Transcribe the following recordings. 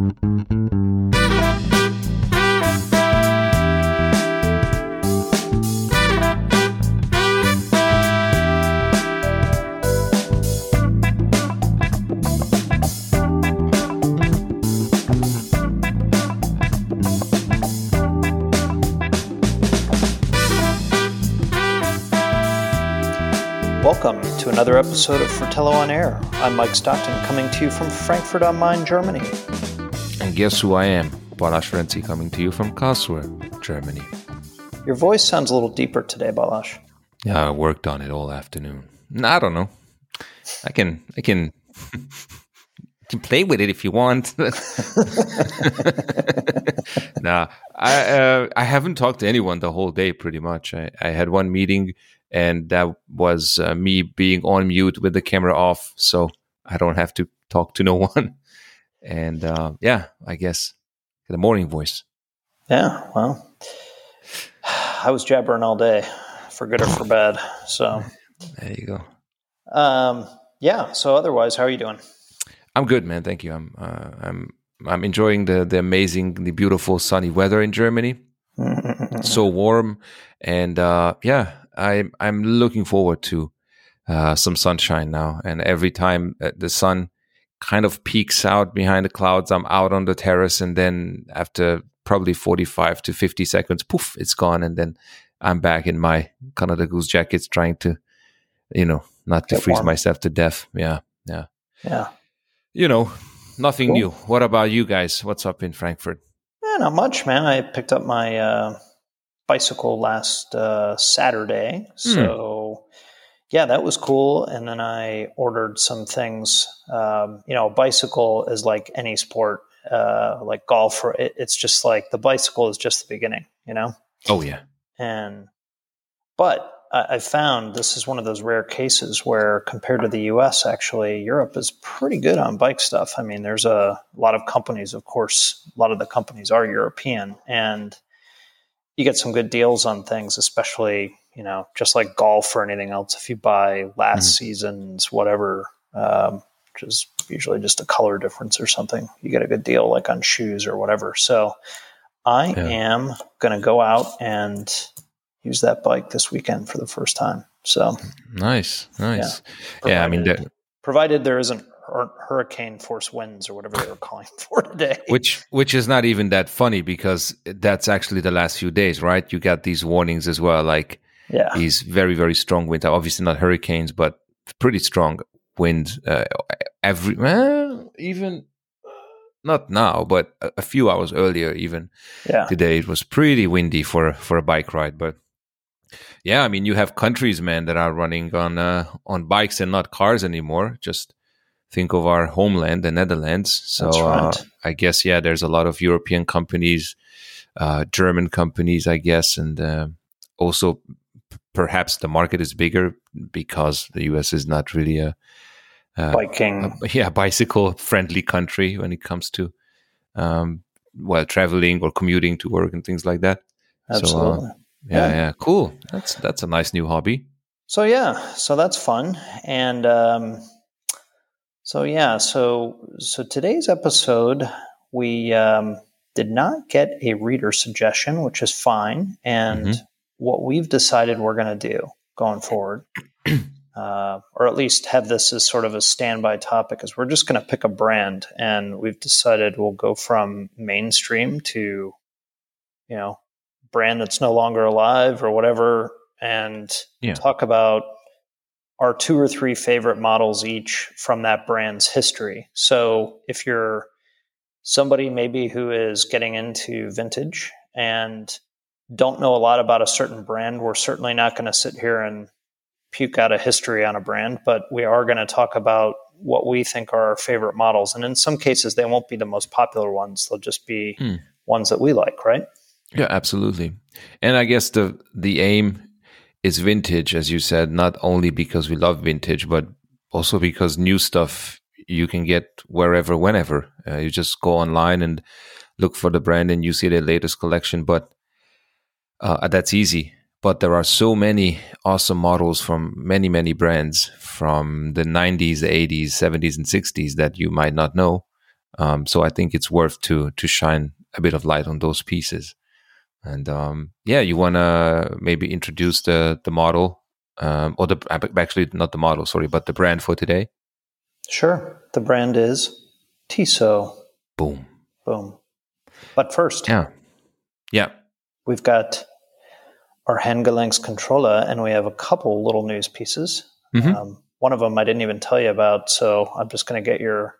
Welcome to another episode of Fratello on Air. I'm Mike Stockton, coming to you from Frankfurt am Main, Germany. Guess who I am? Balazs Ferenczi coming to you from Karlsruhe, Germany. Your voice sounds a little deeper today, Balazs. Yeah, I worked on it all afternoon. I don't know. I can I can can play with it if you want. nah, I uh, I haven't talked to anyone the whole day. Pretty much, I, I had one meeting and that was uh, me being on mute with the camera off, so I don't have to talk to no one. And uh, yeah, I guess the morning voice. Yeah, well, I was jabbering all day, for good or for bad. So there you go. Um, yeah. So otherwise, how are you doing? I'm good, man. Thank you. I'm uh, I'm I'm enjoying the the amazing, the beautiful sunny weather in Germany. so warm, and uh, yeah, I'm I'm looking forward to uh, some sunshine now. And every time uh, the sun kind of peeks out behind the clouds, I'm out on the terrace, and then after probably 45 to 50 seconds, poof, it's gone, and then I'm back in my Canada Goose jackets, trying to, you know, not to Get freeze warm. myself to death. Yeah, yeah, yeah. You know, nothing cool. new. What about you guys? What's up in Frankfurt? Yeah, not much, man. I picked up my. Uh bicycle last uh, Saturday. Hmm. So, yeah, that was cool. And then I ordered some things. Um, you know, bicycle is like any sport, uh, like golf. Or it, it's just like the bicycle is just the beginning. You know. Oh yeah. And but I, I found this is one of those rare cases where, compared to the U.S., actually Europe is pretty good on bike stuff. I mean, there's a lot of companies. Of course, a lot of the companies are European, and you get some good deals on things, especially you know just like golf or anything else. If you buy last mm-hmm. season's whatever, um, which is usually just a color difference or something, you get a good deal like on shoes or whatever. So I yeah. am going to go out and use that bike this weekend for the first time. So nice, nice. Yeah, yeah I mean, provided there isn't hurricane force winds or whatever they were calling for today. Which which is not even that funny because that's actually the last few days, right? You got these warnings as well, like yeah, these very very strong winds. Obviously not hurricanes, but pretty strong wind. Uh, every well, even not now, but a, a, few hours earlier, even yeah. today it was pretty windy for for a bike ride, but. Yeah, I mean, you have countries, man, that are running on uh, on bikes and not cars anymore. Just think of our homeland, the Netherlands. So right. uh, I guess yeah, there's a lot of European companies, uh, German companies, I guess, and uh, also perhaps the market is bigger because the US is not really a, a biking, a, yeah, bicycle friendly country when it comes to um, well traveling or commuting to work and things like that. Absolutely. So, yeah, yeah, yeah, cool. That's that's a nice new hobby. So yeah, so that's fun, and um, so yeah, so so today's episode we um, did not get a reader suggestion, which is fine. And mm-hmm. What we've decided we're going to do going forward, uh, or at least have this as sort of a standby topic, is we're just going to pick a brand, and we've decided we'll go from mainstream to, you know, brand that's no longer alive or whatever, and yeah. talk about our two or three favorite models each from that brand's history. So if you're somebody maybe who is getting into vintage and don't know a lot about a certain brand, we're certainly not going to sit here and puke out a history on a brand, but we are going to talk about what we think are our favorite models. And in some cases, they won't be the most popular ones. They'll just be mm. ones that we like, right? Yeah, absolutely. And I guess the the aim is vintage, as you said, not only because we love vintage, but also because new stuff you can get wherever, whenever. Uh, you just go online and look for the brand and you see the latest collection. But uh, that's easy. But there are so many awesome models from many, many brands from the 90s, 80s, 70s, and 60s that you might not know. Um, so I think it's worth to to shine a bit of light on those pieces. And um, yeah, you want to maybe introduce the the model um, or the actually not the model, sorry, but the brand for today. Sure, the brand is Tissot. Boom. Boom. But first, yeah, yeah, we've got our controller and we have a couple little news pieces. Mm-hmm. Um, one of them I didn't even tell you about, so I'm just going to get your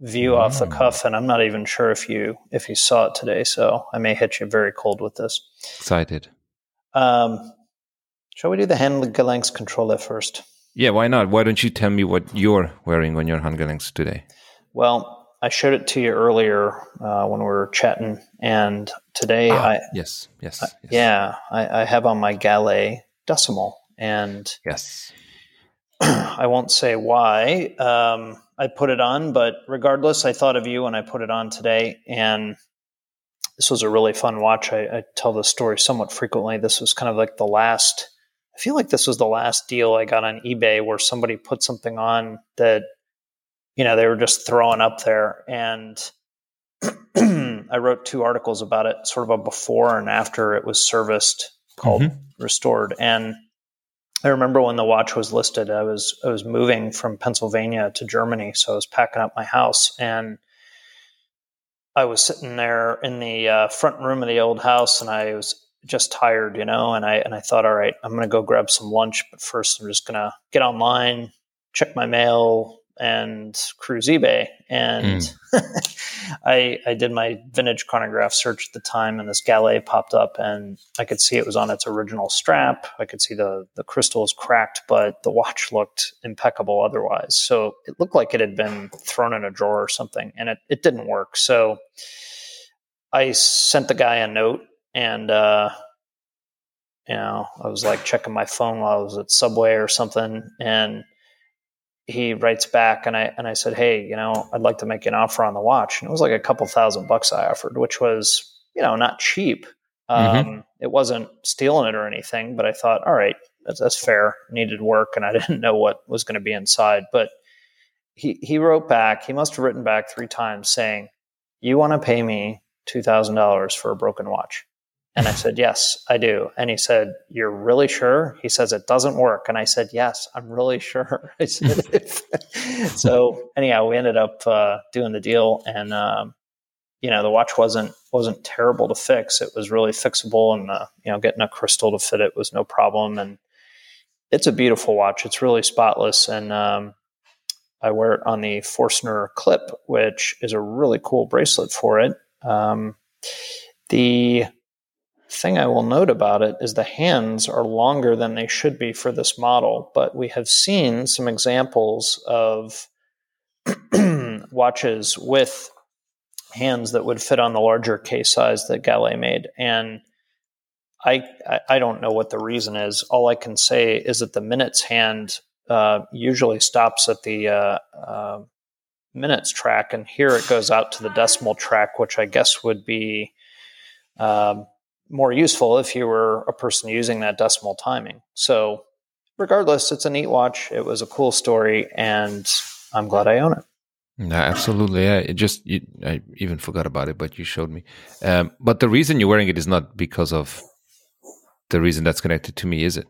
view mm. off the cuff, and I'm not even sure if you if you saw it today. So I may hit you very cold with this. Excited. Um, shall we do the Handgelenkskontrolle first? Yeah, why not? Why don't you tell me what you're wearing on your Handgelenks today? Well, I showed it to you earlier uh, when we were chatting, and today ah, I yes, yes, I, yes. yeah, I, I, have on my Gallet decimal, and yes, I won't say why. Um, I put it on, but regardless, I thought of you when I put it on today, and this was a really fun watch. I, I tell this story somewhat frequently. This was kind of like the last. I feel like this was the last deal I got on eBay where somebody put something on that, you know, they were just throwing up there, and I wrote two articles about it, sort of a before and after it was serviced, called mm-hmm. Restored, and I remember when the watch was listed, I was I was moving from Pennsylvania to Germany, so I was packing up my house, and I was sitting there in the uh, front room of the old house, and I was just tired, you know, and I and I thought, all right, I'm gonna go grab some lunch, but first I'm just gonna get online, check my mail, and cruise eBay. And mm. I, I did my vintage chronograph search at the time, and this Gallet popped up, and I could see it was on its original strap. I could see the the crystal was cracked, but the watch looked impeccable otherwise. So it looked like it had been thrown in a drawer or something, and it it didn't work. So I sent the guy a note, and uh, you know, I was like checking my phone while I was at Subway or something, and he writes back and I and I said, "Hey, you know, I'd like to make an offer on the watch." And it was like a couple thousand bucks I offered, which was, you know, not cheap. Mm-hmm. Um, mm-hmm. It wasn't stealing it or anything, but I thought, all right, that's, that's fair. needed work, and I didn't know what was going to be inside. But he he wrote back. He must have written back three times saying, "You want to pay me two thousand dollars for a broken watch?" And I said, Yes, I do. And he said, You're really sure? He says, It doesn't work. And I said, Yes, I'm really sure. Said, so anyhow, we ended up uh, doing the deal. And, um, you know, the watch wasn't wasn't terrible to fix. It was really fixable, and uh, you know, getting a crystal to fit it was no problem. And it's a beautiful watch. It's really spotless, and um, I wear it on the Forstner clip, which is a really cool bracelet for it. Um, the thing I will note about it is the hands are longer than they should be for this model, but we have seen some examples of watches with hands that would fit on the larger case size that Gallet made. And I, I don't know what the reason is. All I can say is that the minutes hand uh, usually stops at the uh, uh, minutes track, and here it goes out to the decimal track, which I guess would be um, more useful if you were a person using that decimal timing. So, regardless, it's a neat watch. It was a cool story, and I'm glad I own it. No, absolutely. Yeah, it just you, I even forgot about it, but you showed me. Um, but the reason you're wearing it is not because of the reason that's connected to me, is it?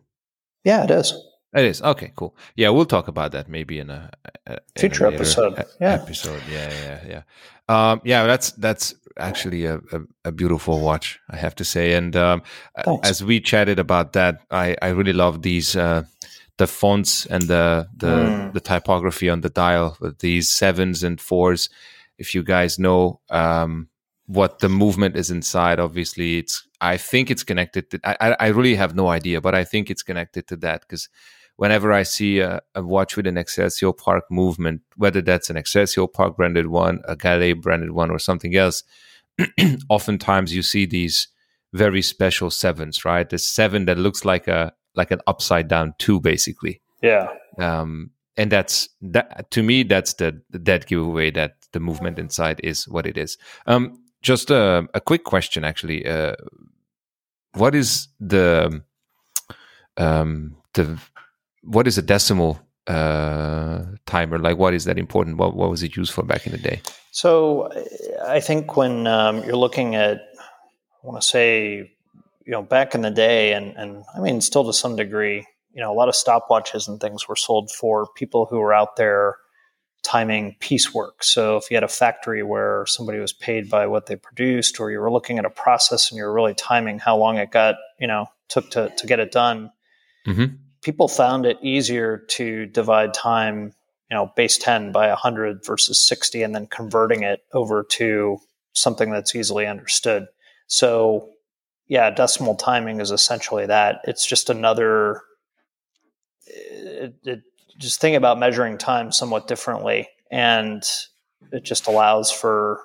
Yeah, it is. It is okay. Cool. Yeah, we'll talk about that maybe in a, a future episode. yeah, episode. Yeah, yeah, yeah. Um, yeah, that's that's actually a, a, a, beautiful watch, I have to say. And um, as we chatted about that, I, I really love these uh, the fonts and the the, mm. the typography on the dial with these sevens and fours. If you guys know um, what the movement is inside, obviously it's. I think it's connected. To, I I really have no idea, but I think it's connected to that because whenever I see a, a, watch with an Excelsior Park movement, whether that's an Excelsior Park branded one, a Gallet branded one, or something else, oftentimes you see these very special sevens, right? The seven that looks like a like an upside down two, basically. Yeah. Um, and that's that to me. That's the, the dead giveaway that the movement inside is what it is. Um, just a, a quick question, actually. Uh, what is the um, the what is a decimal uh, timer? Like, what is that important? What what was it used for back in the day? So, I think when um, you're looking at, I want to say, you know, back in the day, and and I mean, still to some degree, you know, a lot of stopwatches and things were sold for people who were out there timing piecework. So if you had a factory where somebody was paid by what they produced, or you were looking at a process and you were really timing how long it got, you know, took to, to get it done, mm-hmm. People found it easier to divide time, you know, base 10 by 100 versus 60 and then converting it over to something that's easily understood. So yeah, decimal timing is essentially that. It's just another it, it, just think about measuring time somewhat differently and it just allows for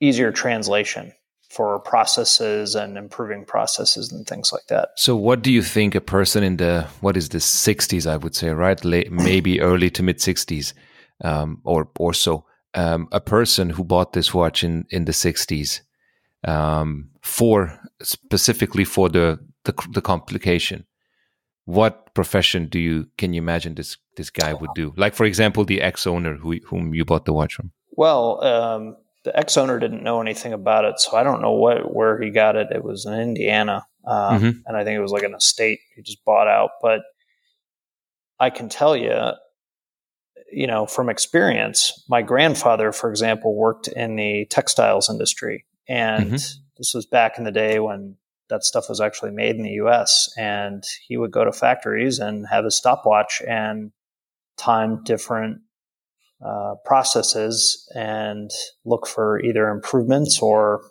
easier translation for processes and improving processes and things like that. So, what do you think a person in the what is the 60s? I would say, right, Late, maybe early to mid 60s, um, or or so. Um, a person who bought this watch in in the 60s um, for specifically for the the, the complication what profession do you can you imagine this this guy would do? Like for example, the ex owner who whom you bought the watch from. Well, um, the ex owner didn't know anything about it, so I don't know what where he got it. It was in Indiana, um, mm-hmm. and I think it was like an estate he just bought out. But I can tell you, you know, from experience, my grandfather, for example, worked in the textiles industry, and mm-hmm. this was back in the day when that stuff was actually made in the US. And he would go to factories and have his stopwatch and time different uh, processes and look for either improvements or,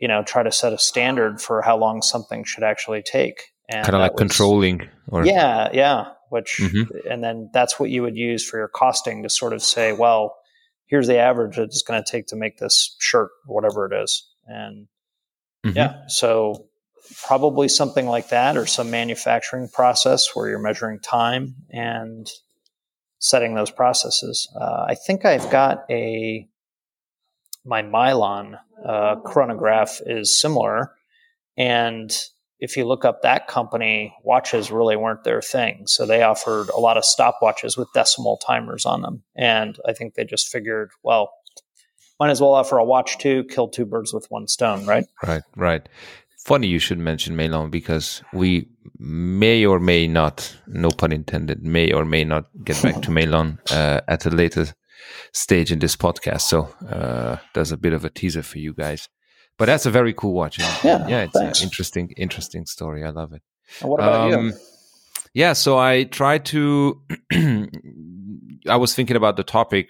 you know, try to set a standard for how long something should actually take. And kind of like was, controlling or yeah, yeah. Which mm-hmm. and then that's what you would use for your costing to sort of say, well, here's the average it's going to take to make this shirt or whatever it is. And Mm-hmm. Yeah. So probably something like that or some manufacturing process where you're measuring time and setting those processes. Uh, I think I've got a, my Meylan uh, chronograph is similar. And if you look up that company, watches really weren't their thing. So they offered a lot of stopwatches with decimal timers on them. And I think they just figured, well, might as well offer a watch too, kill two birds with one stone, right? Right, right. Funny you should mention Meylan because we may or may not, no pun intended, may or may not get back to Meylan uh, at a later stage in this podcast. So uh, there's a bit of a teaser for you guys. But that's a very cool watch. Yeah, yeah, it's thanks. an interesting, interesting story. I love it. And what about um, you? Yeah, so I tried to. I was thinking about the topic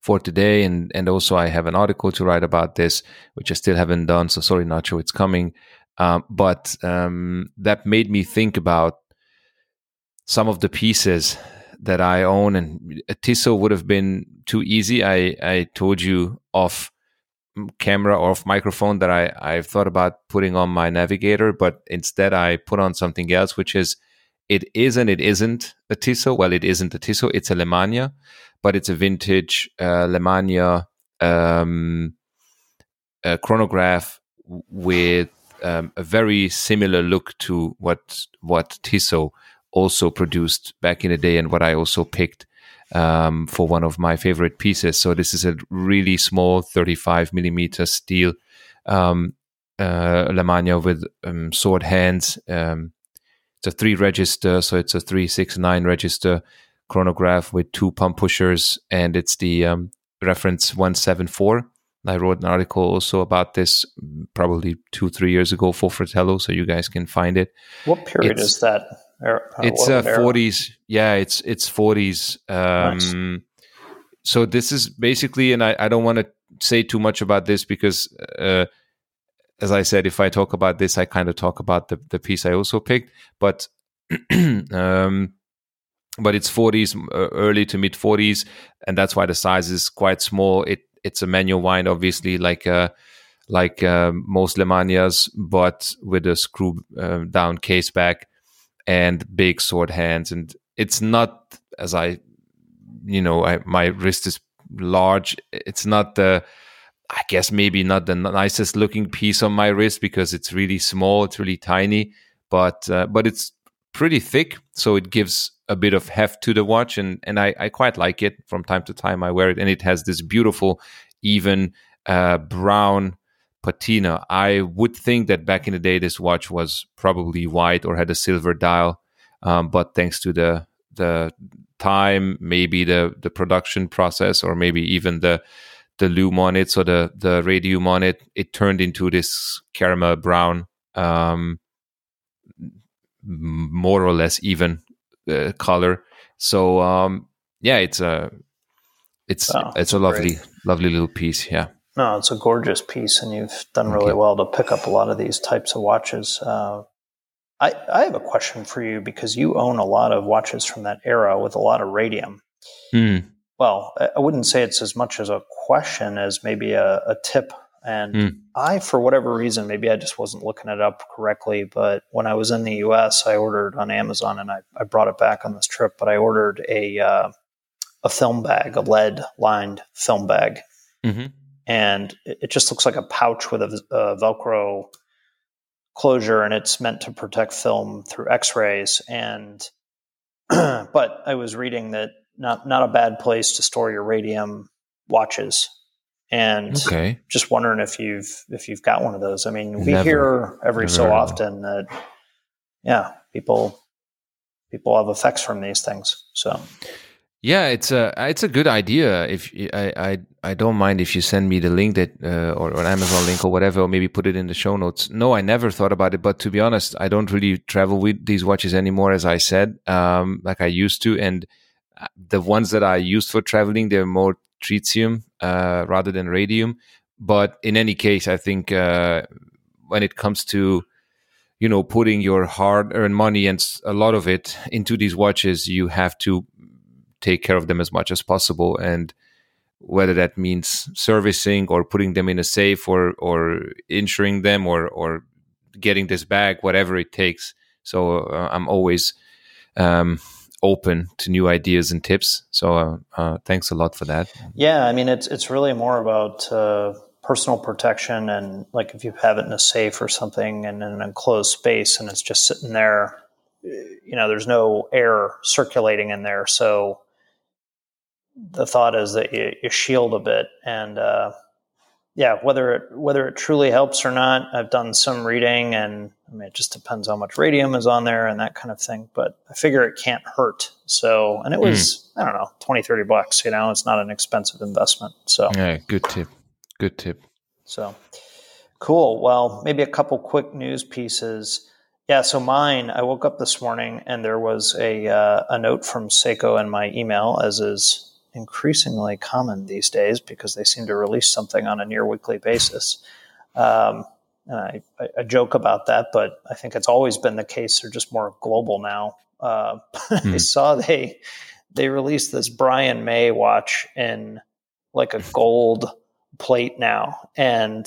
for today. And, and also I have an article to write about this, which I still haven't done. So sorry, Nacho, it's coming. Um, but um, that made me think about some of the pieces that I own. And Tissot would have been too easy. I, I told you off camera or off microphone that I, I've thought about putting on my navigator, but instead I put on something else, which is it is and it isn't a Tissot. Well, it isn't a Tissot, it's a Lemania but it's a vintage uh, Lemania um, chronograph with um, a very similar look to what what Tissot also produced back in the day, and what I also picked um, for one of my favorite pieces. So this is a really small 35 millimeter steel um, uh, Lemania with um, sword hands. Um, it's a three register, so it's a three six nine register chronograph with two pump pushers, and it's the um, reference 174. I wrote an article also about this probably two, three years ago for Fratello, so you guys can find it. What period it's, is that? Uh, it's uh, 40s. Yeah, it's it's 40s. Um, nice. So this is basically, and I, I don't want to say too much about this because, uh, as I said, if I talk about this, I kind of talk about the, the piece I also picked. But um, but it's 40s, uh, early to mid 40s, and that's why the size is quite small. It it's a manual wind, obviously, like uh, like uh, most Lemanias, but with a screw uh, down case back and big sword hands. And it's not as I, you know, I, my wrist is large. It's not the, I guess maybe not the nicest looking piece on my wrist because it's really small. It's really tiny, but uh, but it's pretty thick, so it gives a bit of heft to the watch, and and I, I quite like it. From time to time, I wear it, and it has this beautiful, even uh, brown patina. I would think that back in the day, this watch was probably white or had a silver dial, um, but thanks to the the time, maybe the the production process, or maybe even the the lume on it, so the the radium on it, it turned into this caramel brown, um, more or less even uh, color. So um, yeah, it's a it's oh, it's a lovely great. lovely little piece. Yeah. No, it's a gorgeous piece, and you've done really well to pick up a lot of these types of watches. Uh, I, I have a question for you because you own a lot of watches from that era with a lot of radium. Mm. Well, I wouldn't say it's as much as a question as maybe a, a tip. And mm. I, for whatever reason, maybe I just wasn't looking it up correctly. But when I was in the US, I ordered on Amazon and I, I brought it back on this trip. But I ordered a uh, a film bag, a lead lined film bag. Mm-hmm and it just looks like a pouch with a, a Velcro closure, and it's meant to protect film through X-rays. And but I was reading that not not a bad place to store your radium watches. And okay. just wondering if you've if you've got one of those. I mean, we never, hear every so often that yeah, people people have effects from these things. So yeah, it's a it's a good idea. If I I, I don't mind if you send me the link that uh, or, or an Amazon link or whatever, or maybe put it in the show notes. No, I never thought about it, but to be honest, I don't really travel with these watches anymore, as I said, um, like I used to. And uh, the ones that I used for traveling, they're more tritium uh, rather than radium. But in any case, I think uh, when it comes to you know putting your hard-earned money and a lot of it into these watches, you have to take care of them as much as possible and whether that means servicing or putting them in a safe or or insuring them or or getting this back whatever it takes so uh, i'm always um, open to new ideas and tips. So uh, uh, thanks a lot for that. Yeah i mean it's it's really more about uh, personal protection and like if you have it in a safe or something and in an enclosed space and it's just sitting there you know there's no air circulating in there. So the thought is that you, you shield a bit and uh, yeah whether it whether it truly helps or not i've done some reading and i mean it just depends how much radium is on there and that kind of thing but i figure it can't hurt. So and it was mm. i don't know 20 30 bucks you know it's not an expensive investment so. Yeah good tip good tip. So cool. Well maybe a couple quick news pieces. Yeah, so mine, I woke up this morning and there was a uh, a note from Seiko in my email, as is increasingly common these days because they seem to release something on a near weekly basis. Um, and I, I, joke about that, but I think it's always been the case. They're just more global now. Uh, mm. I hmm. saw they they released this Brian May watch in like a gold plate now, and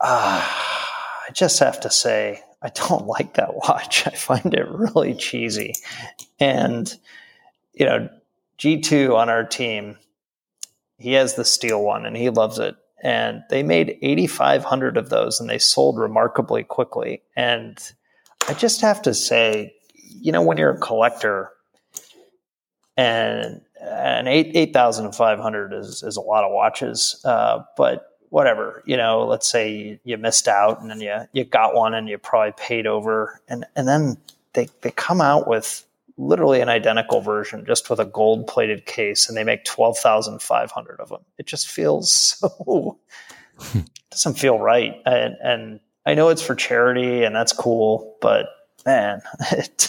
uh, I just have to say I don't like that watch. I find it really cheesy, and you know, G2 on our team, he has the steel one and he loves it. And they made 8,500 of those and they sold remarkably quickly. And I just have to say, you know, when you're a collector and and 8,500 is, is a lot of watches, uh, but whatever, you know, let's say you, you missed out and then you, you got one and you probably paid over and, and then they, they come out with literally an identical version, just with a gold plated case, and they make 12,500 of them. It just feels so, doesn't feel right. And, and I know it's for charity and that's cool, but man, it,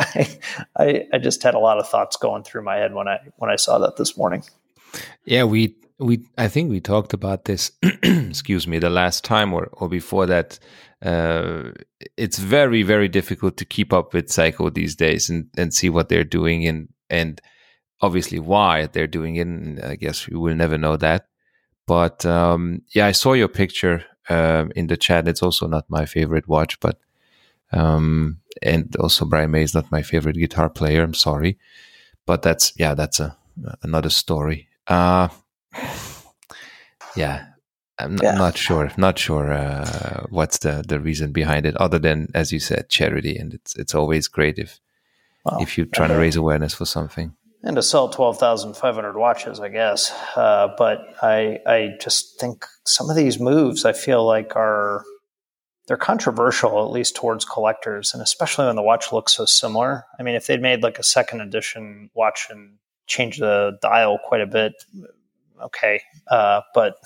I, I, I just had a lot of thoughts going through my head when I, when I saw that this morning. Yeah, we, we, I think we talked about this, excuse me, the last time or, or before that uh, it's very very difficult to keep up with Seiko these days and, and see what they're doing and and obviously why they're doing it. And I guess we will never know that. But um, yeah, I saw your picture uh, in the chat. It's also not my favorite watch, but um, and also Brian May is not my favorite guitar player. I'm sorry, but that's yeah, that's a another story. Uh, yeah, I'm yeah. not sure. Not sure uh, what's the, the reason behind it, other than as you said, charity, and it's it's always great if well, if you're trying to raise awareness for something. And to sell twelve thousand five hundred watches, I guess. Uh, but I I just think some of these moves I feel like are they're controversial, at least towards collectors, and especially when the watch looks so similar. I mean, if they'd made like a second edition watch and changed the dial quite a bit, okay, uh, but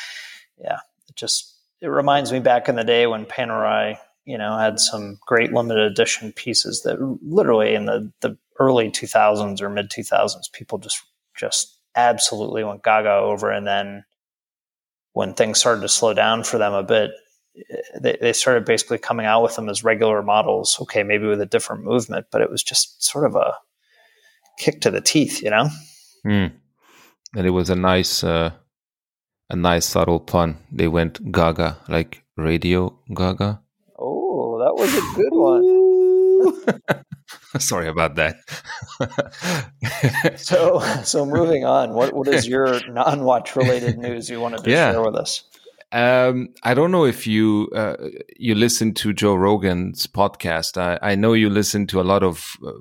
yeah, it just it reminds me back in the day when Panerai, you know, had some great limited edition pieces that literally in the the early 2000s or mid 2000s, people just just absolutely went gaga over, and then when things started to slow down for them a bit, they, they started basically coming out with them as regular models. Okay, maybe with a different movement, but it was just sort of a kick to the teeth, you know. Mm. And it was a nice. Uh a nice subtle pun. They went gaga, like radio gaga. Oh, that was a good one. Sorry about that. so, so moving on. What what is your non-watch related news you wanted to yeah. share with us? Um, I don't know if you uh, you listen to Joe Rogan's podcast. I, I know you listen to a lot of uh,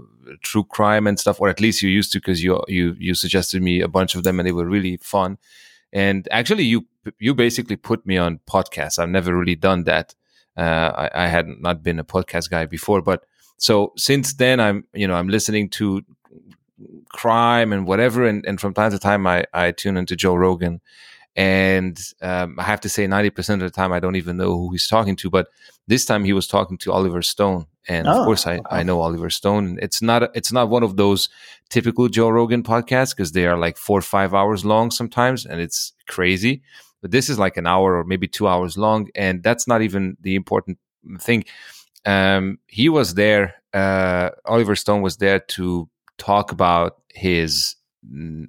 true crime and stuff, or at least you used to, because you you you suggested me a bunch of them, and they were really fun. And actually, you you basically put me on podcasts. I've never really done that. Uh, I, I had not been a podcast guy before, but so since then, I'm you know I'm listening to crime and whatever, and, and from time to time, I I tune into Joe Rogan, and um, I have to say, ninety percent of the time, I don't even know who he's talking to. But this time, he was talking to Oliver Stone, and oh, of course, I, I know Oliver Stone. It's not it's not one of those typical Joe Rogan podcasts because they are like four or five hours long sometimes, and it's crazy. But this is like an hour or maybe two hours long, and that's not even the important thing. Um, he was there. Uh, Oliver Stone was there to talk about his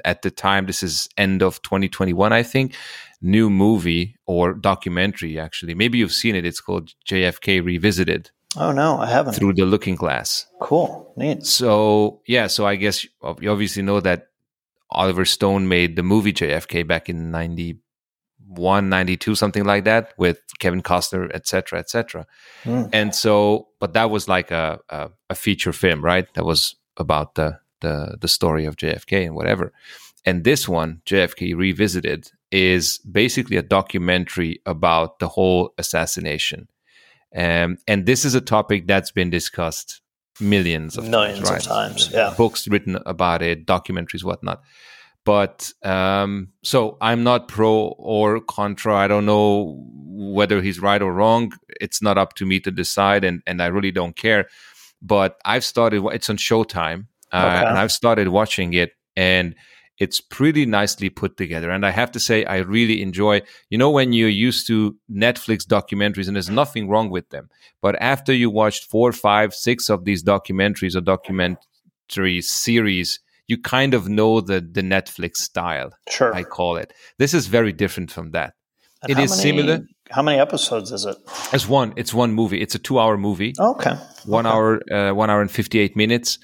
at the time. This is end of 2021, I think. New movie or documentary, actually. Maybe you've seen it. It's called JFK Revisited Oh no, I haven't. Through the Looking Glass. Cool, neat. So yeah, so I guess you obviously know that Oliver Stone made the movie JFK back in 91, 92, something like that, with Kevin Costner, etc., etc. Mm. And so, but that was like a, a, a feature film, right? That was about the the the story of JFK and whatever. And this one, JFK Revisited, is basically a documentary about the whole assassination um, and this is a topic that's been discussed millions of millions times, right? of times. Yeah, books written about it, documentaries, whatnot. But um, so I'm not pro or contra. I don't know whether he's right or wrong. It's not up to me to decide, and and I really don't care. But I've started. It's on Showtime, uh, and I've started watching it, and it's pretty nicely put together. And I have to say, I really enjoy, you know, when you're used to Netflix documentaries, and there's nothing wrong with them. But after you watched four, five, six of these documentaries or documentary series, you kind of know the, the Netflix style. Sure. I call it. This is very different from that. And it is many, similar. How many episodes is it? It's one. It's one movie. It's a two-hour movie. Okay. One okay. hour. Uh, one hour and fifty-eight minutes.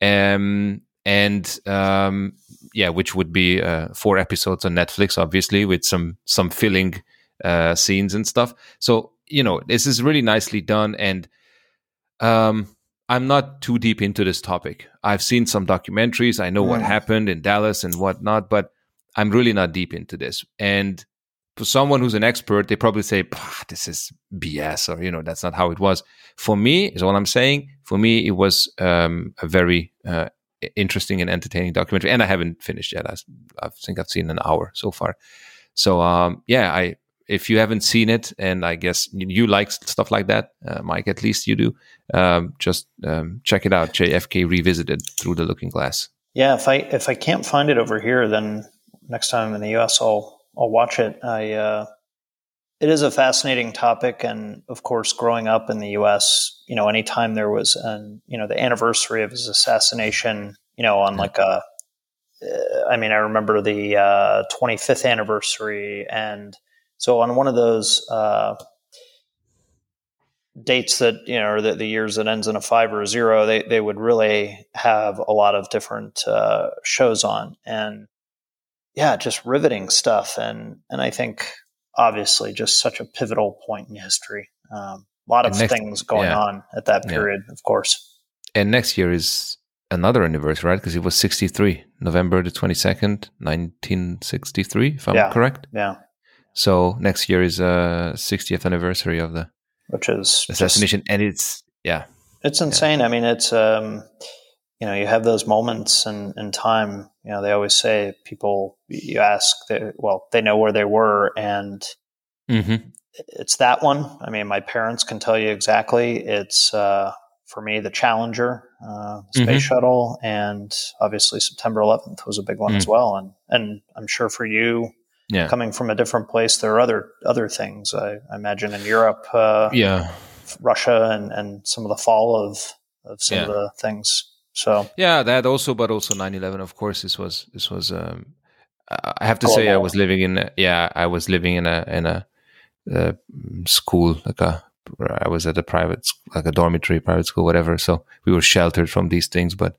Um, and um, yeah, which would be uh, four episodes on Netflix, obviously, with some some filling uh, scenes and stuff. So you know, this is really nicely done, and um, I'm not too deep into this topic. I've seen some documentaries. I know what happened in Dallas and whatnot, but I'm really not deep into this. And for someone who's an expert, they probably say, "This is BS," or you know, that's not how it was. For me, is all I'm saying. For me, it was um, a very uh, interesting and entertaining documentary. And I haven't finished yet. I, I think I've seen an hour so far. So um, yeah, I if you haven't seen it, and I guess you like stuff like that, uh, Mike, at least you do, um, just um, check it out. JFK Revisited through the Looking Glass. Yeah, if I if I can't find it over here, then next time I'm in the US, I'll I'll watch it. I uh, it is a fascinating topic, and of course, growing up in the U.S., you know, anytime there was an you know the anniversary of his assassination, you know, on like a, uh, I mean, I remember the uh, 25th anniversary, and so on one of those uh, dates that you know, or the, the, years that ends in a five or a zero, they they would really have a lot of different uh, shows on, and yeah, just riveting stuff, and and I think obviously just such a pivotal point in history. Um, a lot of next, things going yeah. on at that period, yeah. of course. And next year is another anniversary, right? Because it was 63, November the 22nd, 1963, if I'm yeah. correct. Yeah. So next year is a 60th anniversary of the which is assassination, just, and it's yeah, it's insane. Yeah. I mean, it's um, you know, you have those moments in, in time. You know, they always say people you ask, they, well, they know where they were, and mm-hmm. it's that one. I mean, my parents can tell you exactly. It's uh, for me the Challenger uh, space mm-hmm. shuttle, and obviously September 11th was a big one mm. as well. And and I'm sure for you, yeah. coming from a different place, there are other other things. I, I imagine in Europe, uh, yeah, Russia, and and some of the fall of of some yeah. of the things. So yeah, that also, but also 9/11. Of course, this was this was. Um, I have to say, I was living in a, yeah, I was living in a in a, a school like a I was at a private like a dormitory private school whatever so we were sheltered from these things but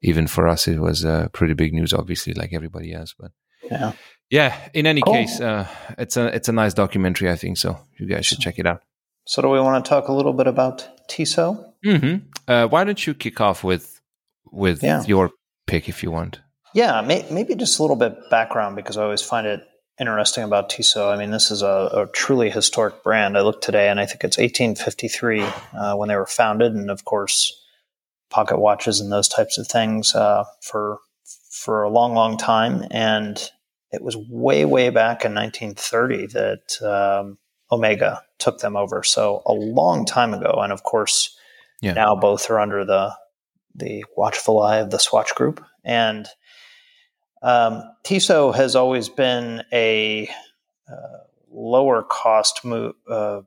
even for us it was uh, pretty big news obviously like everybody else but yeah yeah. In any cool. case, uh, it's a it's a nice documentary. I think so. You guys should check it out. So, do we want to talk a little bit about Tissot? Mm-hmm. Uh, why don't you kick off with with yeah. your pick if you want? Yeah, may, maybe just a little bit background because I always find it interesting about Tissot. I mean, this is a, a, truly historic brand. I looked today, and I think it's 1853 uh, when they were founded, and of course, pocket watches and those types of things uh, for for a long, long time. And it was way, way back in 1930 that um, Omega took them over. So a long time ago. And of course, yeah. now both are under the the watchful eye of the Swatch Group. And um, Tissot has always been a uh, lower cost mo- uh,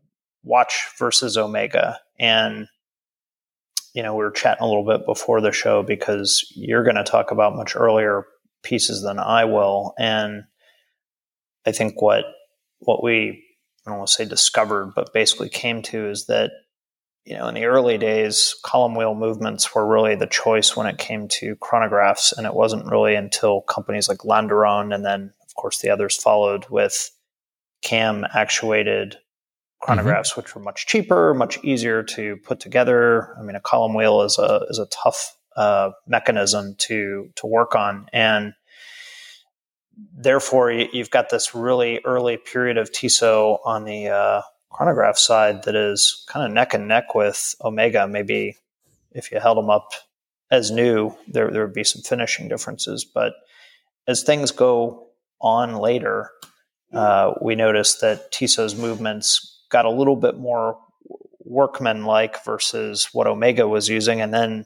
watch versus Omega. And you know, we were chatting a little bit before the show because you're going to talk about much earlier pieces than I will. And I think what what we I don't want to say discovered, but basically came to is that you know in the early days, column wheel movements were really the choice when it came to chronographs, and it wasn't really until companies like Landeron and then of course the others followed with cam actuated chronographs, mm-hmm. which were much cheaper, much easier to put together. I mean, a column wheel is a is a tough uh, mechanism to to work on, and therefore you've got this really early period of Tissot on the uh, chronograph side that is kind of neck and neck with Omega. Maybe if you held them up as new, there there would be some finishing differences, but as things go on later, uh, we noticed that Tissot's movements got a little bit more workman-like versus what Omega was using, and then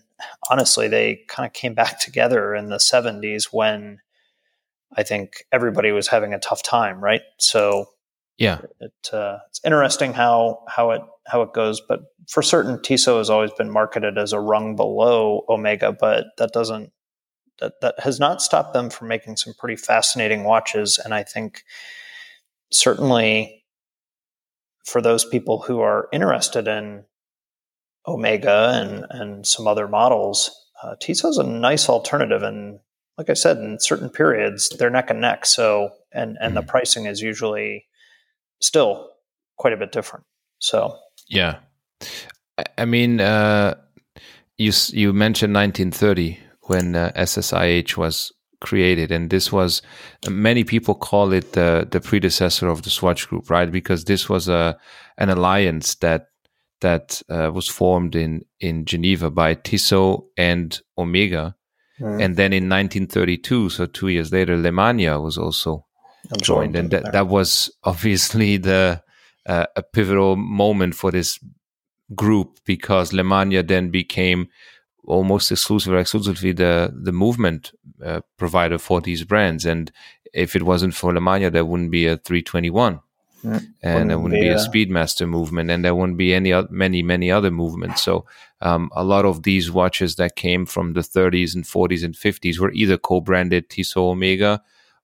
honestly, they kind of came back together in the 70s when I think everybody was having a tough time, right? So yeah, it, uh, it's interesting how how it how it goes. But for certain, Tissot has always been marketed as a rung below Omega, but that doesn't that that has not stopped them from making some pretty fascinating watches. And I think certainly for those people who are interested in Omega and and some other models, uh, Tissot is a nice alternative and like I said, in certain periods they're neck and neck. So and and mm the mm-hmm. pricing is usually still quite a bit different. So yeah, I mean, uh, you you mentioned 1930 when uh, SSIH was created, and this was many people call it the the predecessor of the Swatch Group, right? Because this was a an alliance that that uh, was formed in in Geneva by Tissot and Omega Mm. And then in 1932, so two years later, Lemania was also joined, and that, that was obviously the uh, a pivotal moment for this group because Lemania then became almost exclusively, exclusively the the movement uh, provider for these brands. And if it wasn't for Lemania, there wouldn't be a 321. Mm. and there wouldn't be, a, a Speedmaster movement, and there wouldn't be any many many other movements. So um, a lot of these watches that came from the 30s and 40s and 50s were either co-branded Tissot Omega,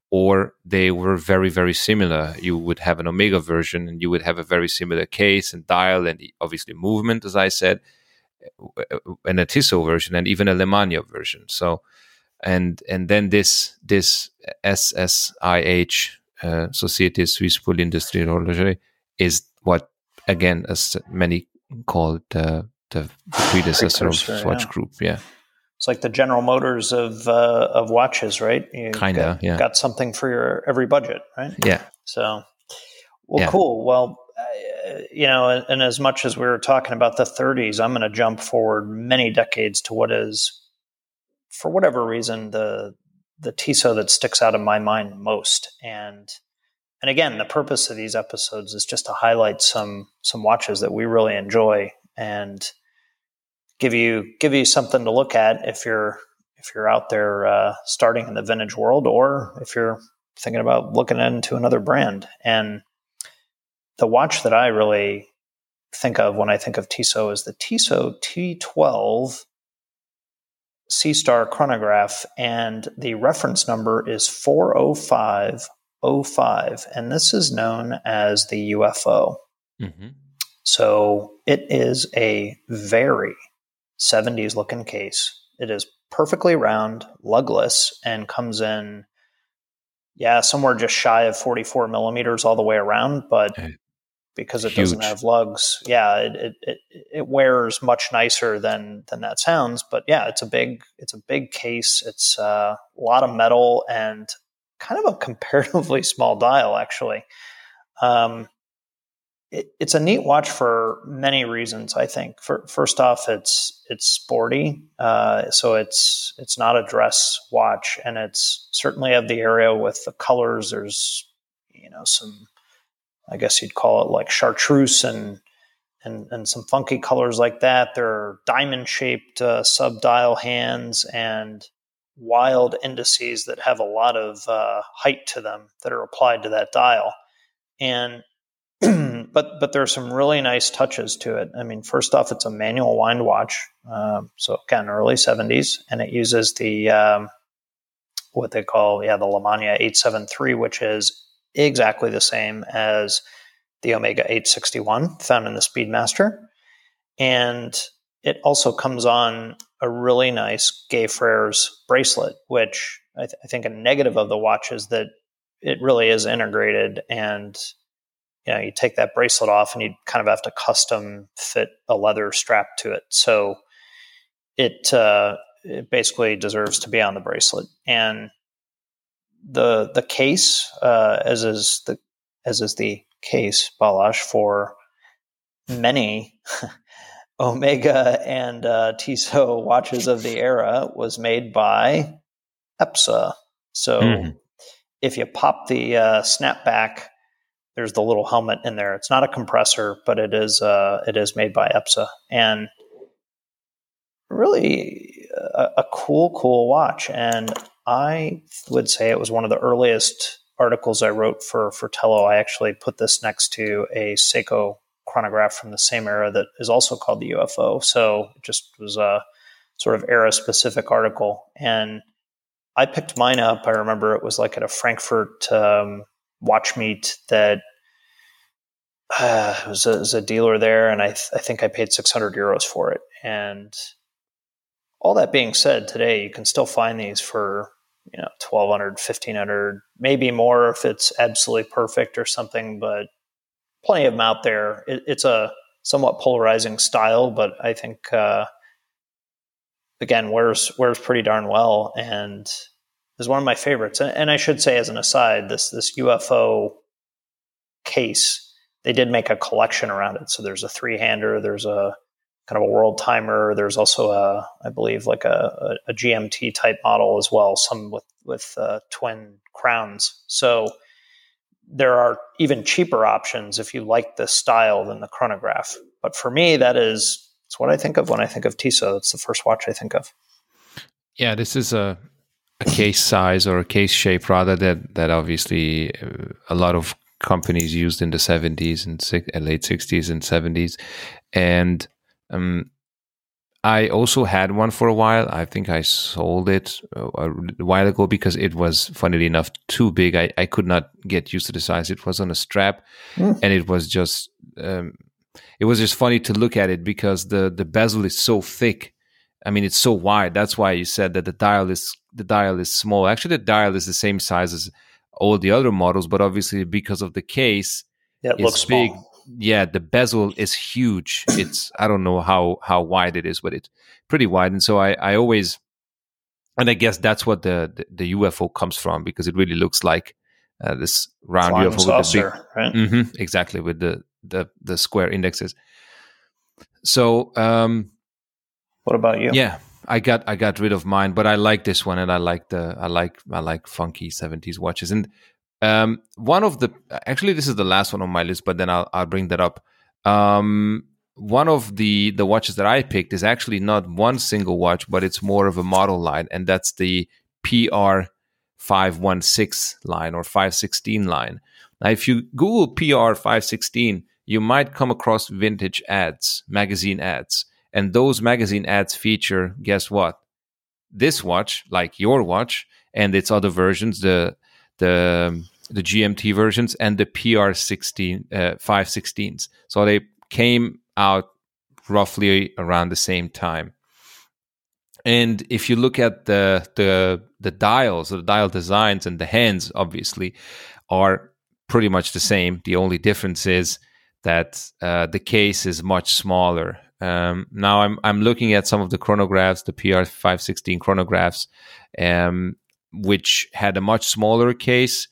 or they were very very similar. You would have an Omega version, and you would have a very similar case and dial, and obviously movement, as I said, and a Tissot version, and even a Lemania version. So and and then this this SSIH uh, Société Suisse pour l'Industrie de l'Horlogerie, is what again, as many call it, uh, the predecessor of Swatch yeah. Group. Yeah. It's like the General Motors of uh, of watches, right? You Kinda, yeah. Got something for your every budget, right? Yeah. So, well, yeah. cool. Well, uh, you know, and, and as much as we were talking about the 30s, I'm going to jump forward many decades to what is, for whatever reason, the the Tissot that sticks out in my mind most. And and again, the purpose of these episodes is just to highlight some some watches that we really enjoy and give you give you something to look at if you're if you're out there uh, starting in the vintage world or if you're thinking about looking into another brand. And the watch that I really think of when I think of Tissot is the Tissot T12 C Star chronograph, and the reference number is 40505, and this is known as the UFO. Mm-hmm. So it is a very 70s looking case. It is perfectly round, lugless, and comes in, yeah, somewhere just shy of 44 millimeters all the way around. But because it Huge. doesn't have lugs, yeah, it, it, it, it, wears much nicer than than that sounds. But yeah, it's a big it's a big case. It's uh, a lot of metal and kind of a comparatively small dial, actually. Um, it, it's a neat watch for many reasons. I think. For, first off, it's it's sporty, uh, so it's it's not a dress watch, and it's certainly of the area with the colors. There's you know some, I guess you'd call it like chartreuse and and and some funky colors like that. There are diamond shaped uh, sub dial hands and wild indices that have a lot of uh, height to them that are applied to that dial. And but but there are some really nice touches to it. I mean, first off, it's a manual wind watch, um, so again, early '70s, and it uses the um, what they call yeah the Lemania 873, which is exactly the same as the Omega 861 found in the Speedmaster, and it also comes on a really nice Gay Frères bracelet, which I, th- I think a negative of the watch is that it really is integrated and you know, you take that bracelet off and you kind of have to custom fit a leather strap to it. So it, uh, it basically deserves to be on the bracelet. And the the case, uh, as is the as is the case, Balazs for many Omega and uh, Tissot watches of the era was made by EPSA. So mm-hmm. if you pop the uh, snapback there's the little helmet in there. It's not a compressor, but it is uh, it is made by EPSA and really a, a, cool, cool watch. And I would say it was one of the earliest articles I wrote for Fratello. I actually put this next to a Seiko chronograph from the same era that is also called the UFO. So it just was a sort of era specific article. And I picked mine up. I remember it was like at a Frankfurt um, watch meet that uh, was, a, was a dealer there, and I, th- I think I paid 600 euros for it. And all that being said, today you can still find these for you know 1200 1500 maybe more if it's absolutely perfect or something but plenty of them out there it, it's a somewhat polarizing style but i think uh, again wears wears pretty darn well and is one of my favorites. And, and I should say, as an aside, this this UFO case they did make a collection around it. So there's a three hander, there's a kind of a world timer, there's also a I believe like a, a, a GMT type model as well, some with with uh, twin crowns. So there are even cheaper options if you like this style than the chronograph. But for me, that is it's what I think of when I think of Tissot. That's the first watch I think of. Yeah, this is a a case size or a case shape rather that that obviously uh, a lot of companies used in the 70s and uh, late 60s and 70s and um, I also had one for a while. I think I sold it uh, a while ago because it was, funnily enough, too big. I, I could not get used to the size. It was on a strap, mm. and it was just um, it was just funny to look at it because the the bezel is so thick. I mean, it's so wide. That's why you said that the dial is the dial is small. Actually, the dial is the same size as all the other models, but obviously because of the case, yeah, it looks big. Small. Yeah, the bezel is huge. it's I don't know how how wide it is, but it's pretty wide. And so I I always, and I guess that's what the the, the UFO comes from because it really looks like uh, this round Flying UFO saucer, with the big, right? Mm-hmm, exactly with the the the square indexes. So um, what about you? Yeah, I got I got rid of mine, but I like this one, and I like the I like I like funky seventies watches. And um, one of the actually this is the last one on my list, but then I'll I'll bring that up. Um, one of the the watches that I picked is actually not one single watch, but it's more of a model line, and that's the PR five one six line or five sixteen line. Now, if you Google PR five sixteen, you might come across vintage ads, magazine ads and those magazine ads feature, guess what? This watch, like your watch, and its other versions, the the the GMT versions and the PR 16 uh, 516s. So they came out roughly around the same time. And if you look at the the the dials, the dial designs and the hands, obviously, are pretty much the same. The only difference is that uh, the case is much smaller um, now I'm I'm looking at some of the chronographs, the PR 516 chronographs, um, which had a much smaller case.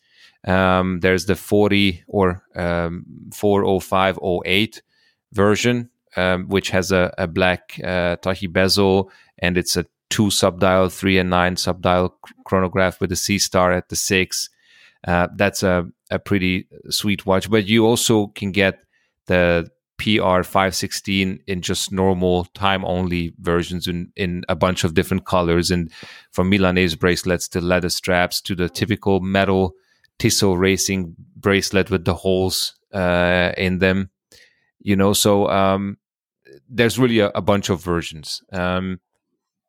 Um, there's the 40 or um, 40508 version, um, which has a, a black uh, Tahi bezel, and it's a two subdial, three and nine subdial chronograph with a C star at the six. Uh, that's a, a pretty sweet watch, but you also can get the PR 516 in just normal time only versions in, in a bunch of different colors and from Milanese bracelets to leather straps to the typical metal Tissot racing bracelet with the holes uh, in them. You know, so um, there's really a, a, bunch of versions. Um,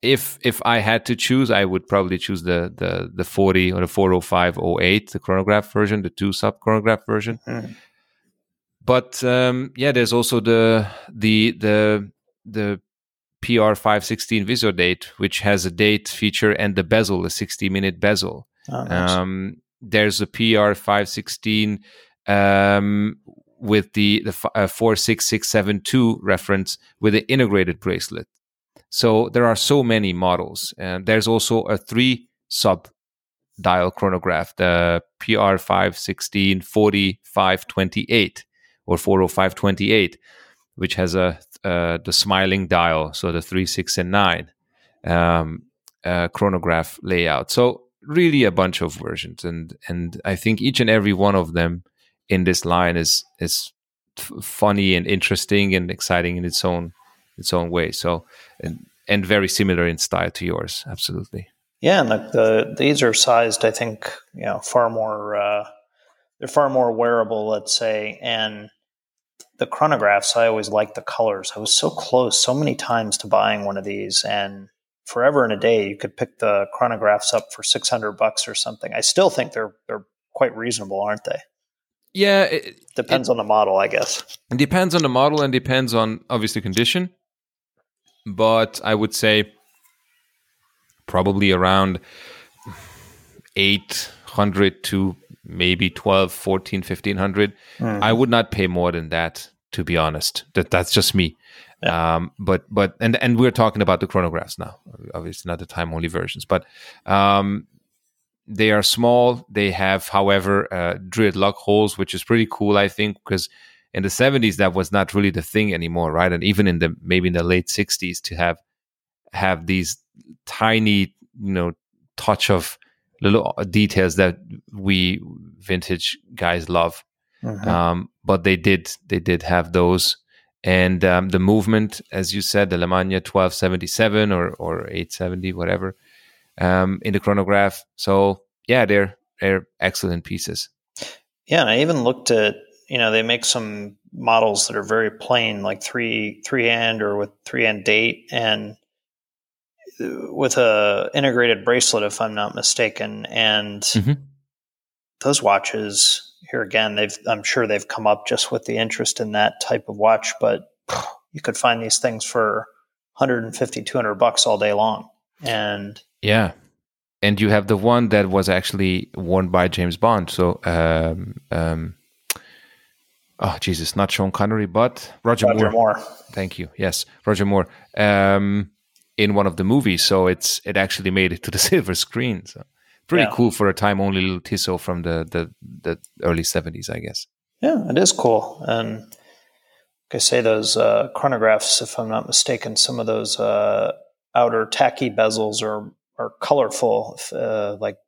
if if I had to choose, I would probably choose the the the 40 or the 40508, the chronograph version, the two sub chronograph version. Mm but um, yeah, there's also the the the the PR five sixteen Visodate, which has a date feature and the bezel, a sixty minute bezel. Oh, nice. um, there's a PR five sixteen um, with the the uh, four six six seven two reference with the integrated bracelet. So there are so many models, and there's also a three sub dial chronograph, the PR 516 4528 or 40528, which has a uh, the smiling dial, so the three, six, and nine um, uh, chronograph layout. So really a bunch of versions, and and I think each and every one of them in this line is is f- funny and interesting and exciting in its own its own way. So and and very similar in style to yours, absolutely. Yeah, and the, the these are sized, I think, you know, far more. Uh, they're far more wearable, let's say, and the chronographs, I always liked the colors. I was so close so many times to buying one of these, and forever in a day, you could pick the chronographs up for six hundred bucks or something. I still think they're they're quite reasonable, aren't they? Yeah, it depends it, on the model, I guess. It depends on the model and depends on obviously condition, but I would say probably around eight hundred to maybe 12 14 1500 mm. i would not pay more than that to be honest. That that's just me. Yeah. um, but but and and we're talking about the chronographs now. Obviously not the time only versions but um, they are small. They have however uh, drilled lock holes which is pretty cool i think because in the 70s that was not really the thing anymore right? And even in the maybe in the late 60s to have have these tiny you know touch of little details that we vintage guys love. Mm-hmm. Um, but they did they did have those, and um, the movement, as you said, the Lemania twelve seventy seven or or eight seventy whatever, um, in the chronograph. So yeah, they're they're excellent pieces. Yeah, and I even looked at you know they make some models that are very plain, like three three hand or with three hand date, and with a integrated bracelet, if I'm not mistaken, and mm-hmm. those watches here again, they've I'm sure they've come up just with the interest in that type of watch, but you could find these things for 150, 200 bucks all day long, and yeah, and you have the one that was actually worn by James Bond. So, um, um, oh Jesus, not Sean Connery, but Roger, Roger Moore. Moore. Thank you. Yes, Roger Moore. Um, in one of the movies, so it's it actually made it to the silver screen. So pretty Yeah. cool for a time only little Tissot from the the, the early seventies, I guess. Yeah, it is cool. And like I say, those uh, chronographs, if I'm not mistaken, some of those uh, outer tacky bezels are are colorful, uh, like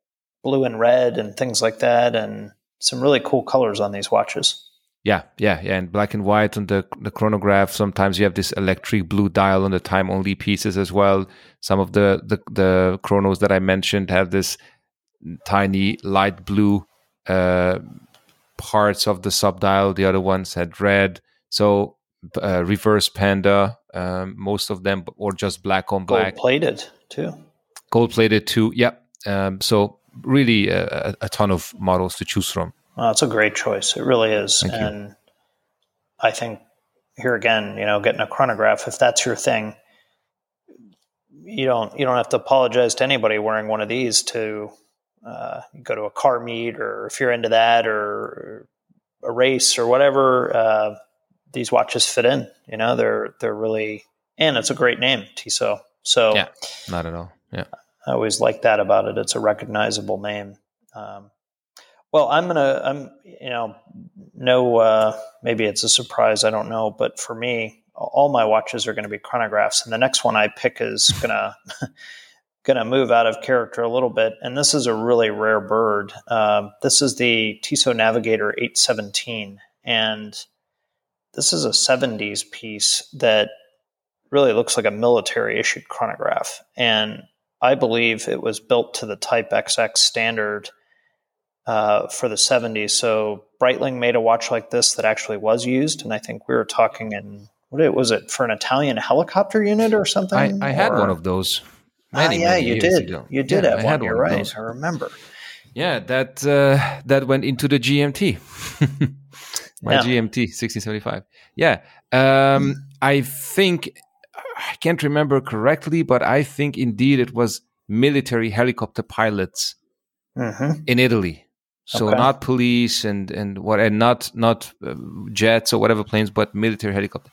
blue and red and things like that, and some really cool colors on these watches. Yeah, yeah, yeah, and black and white on the the chronograph. Sometimes you have this electric blue dial on the time only pieces as well. Some of the the, the chronos that I mentioned have this tiny light blue uh, parts of the subdial. The other ones had red. So uh, reverse panda, um, most of them, or just black on black, Gold plated too. gold plated too. Yep. Um, so really a, a ton of models to choose from. Well, it's a great choice. It really is. Thank you. and I think here again, you know, getting a chronograph, if that's your thing, you don't you don't have to apologize to anybody wearing one of these to uh, go to a car meet or if you're into that or a race or whatever. Uh, these watches fit in. You know, they're they're really and it's a great name, Tissot. So Yeah. Not at all. Yeah. I always like that about it. It's a recognizable name. Um, well, I'm gonna, I'm, you know, no, uh, maybe it's a surprise. I don't know, but for me, all my watches are going to be chronographs, and the next one I pick is gonna, gonna move out of character a little bit. And this is a really rare bird. Um, this is the Tissot Navigator 817, and this is a 70s piece that really looks like a military issued chronograph, and I believe it was built to the Type XX standard uh, for the 70s. So Breitling made a watch like this that actually was used, and I think we were talking in what it was it for an Italian helicopter unit or something. I, I had Or- one of those. Ah, yeah, many you did. ago. You did Yeah, have I one. had You're right. I remember. Yeah, that uh, that went into the GMT. My Yeah. GMT 1675. Yeah. Um, I think I can't remember correctly, but I think indeed it was military helicopter pilots hmm in Italy. So Okay. not police and and what and not not uh, jets or whatever planes, but military helicopter.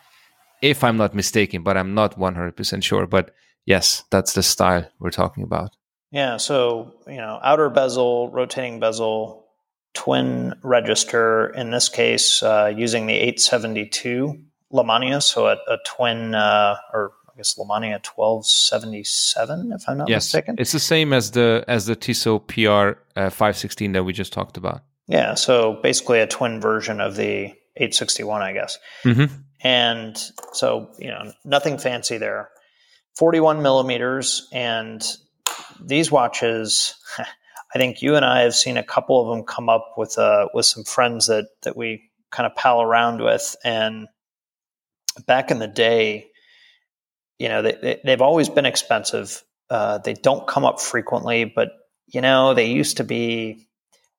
If I'm not mistaken, but I'm not 100% sure. But yes, that's the style we're talking about. Yeah. So you know, outer bezel, rotating bezel, twin register. In this case, uh, using the 872 Lemania, so a, a twin, uh, or I guess Lemania 1277, if I'm not yes, mistaken. it's the same as the as the Tissot PR uh, 516 that we just talked about. Yeah. So basically, a twin version of the 861, I guess. Mm-hmm. And so, you know, nothing fancy there. 41 millimeters. And these watches, I think you and I have seen a couple of them come up with, uh, with some friends that, that we kind of pal around with. And back in the day, you know, they, they've always been expensive. Uh, they don't come up frequently, but, you know, they used to be,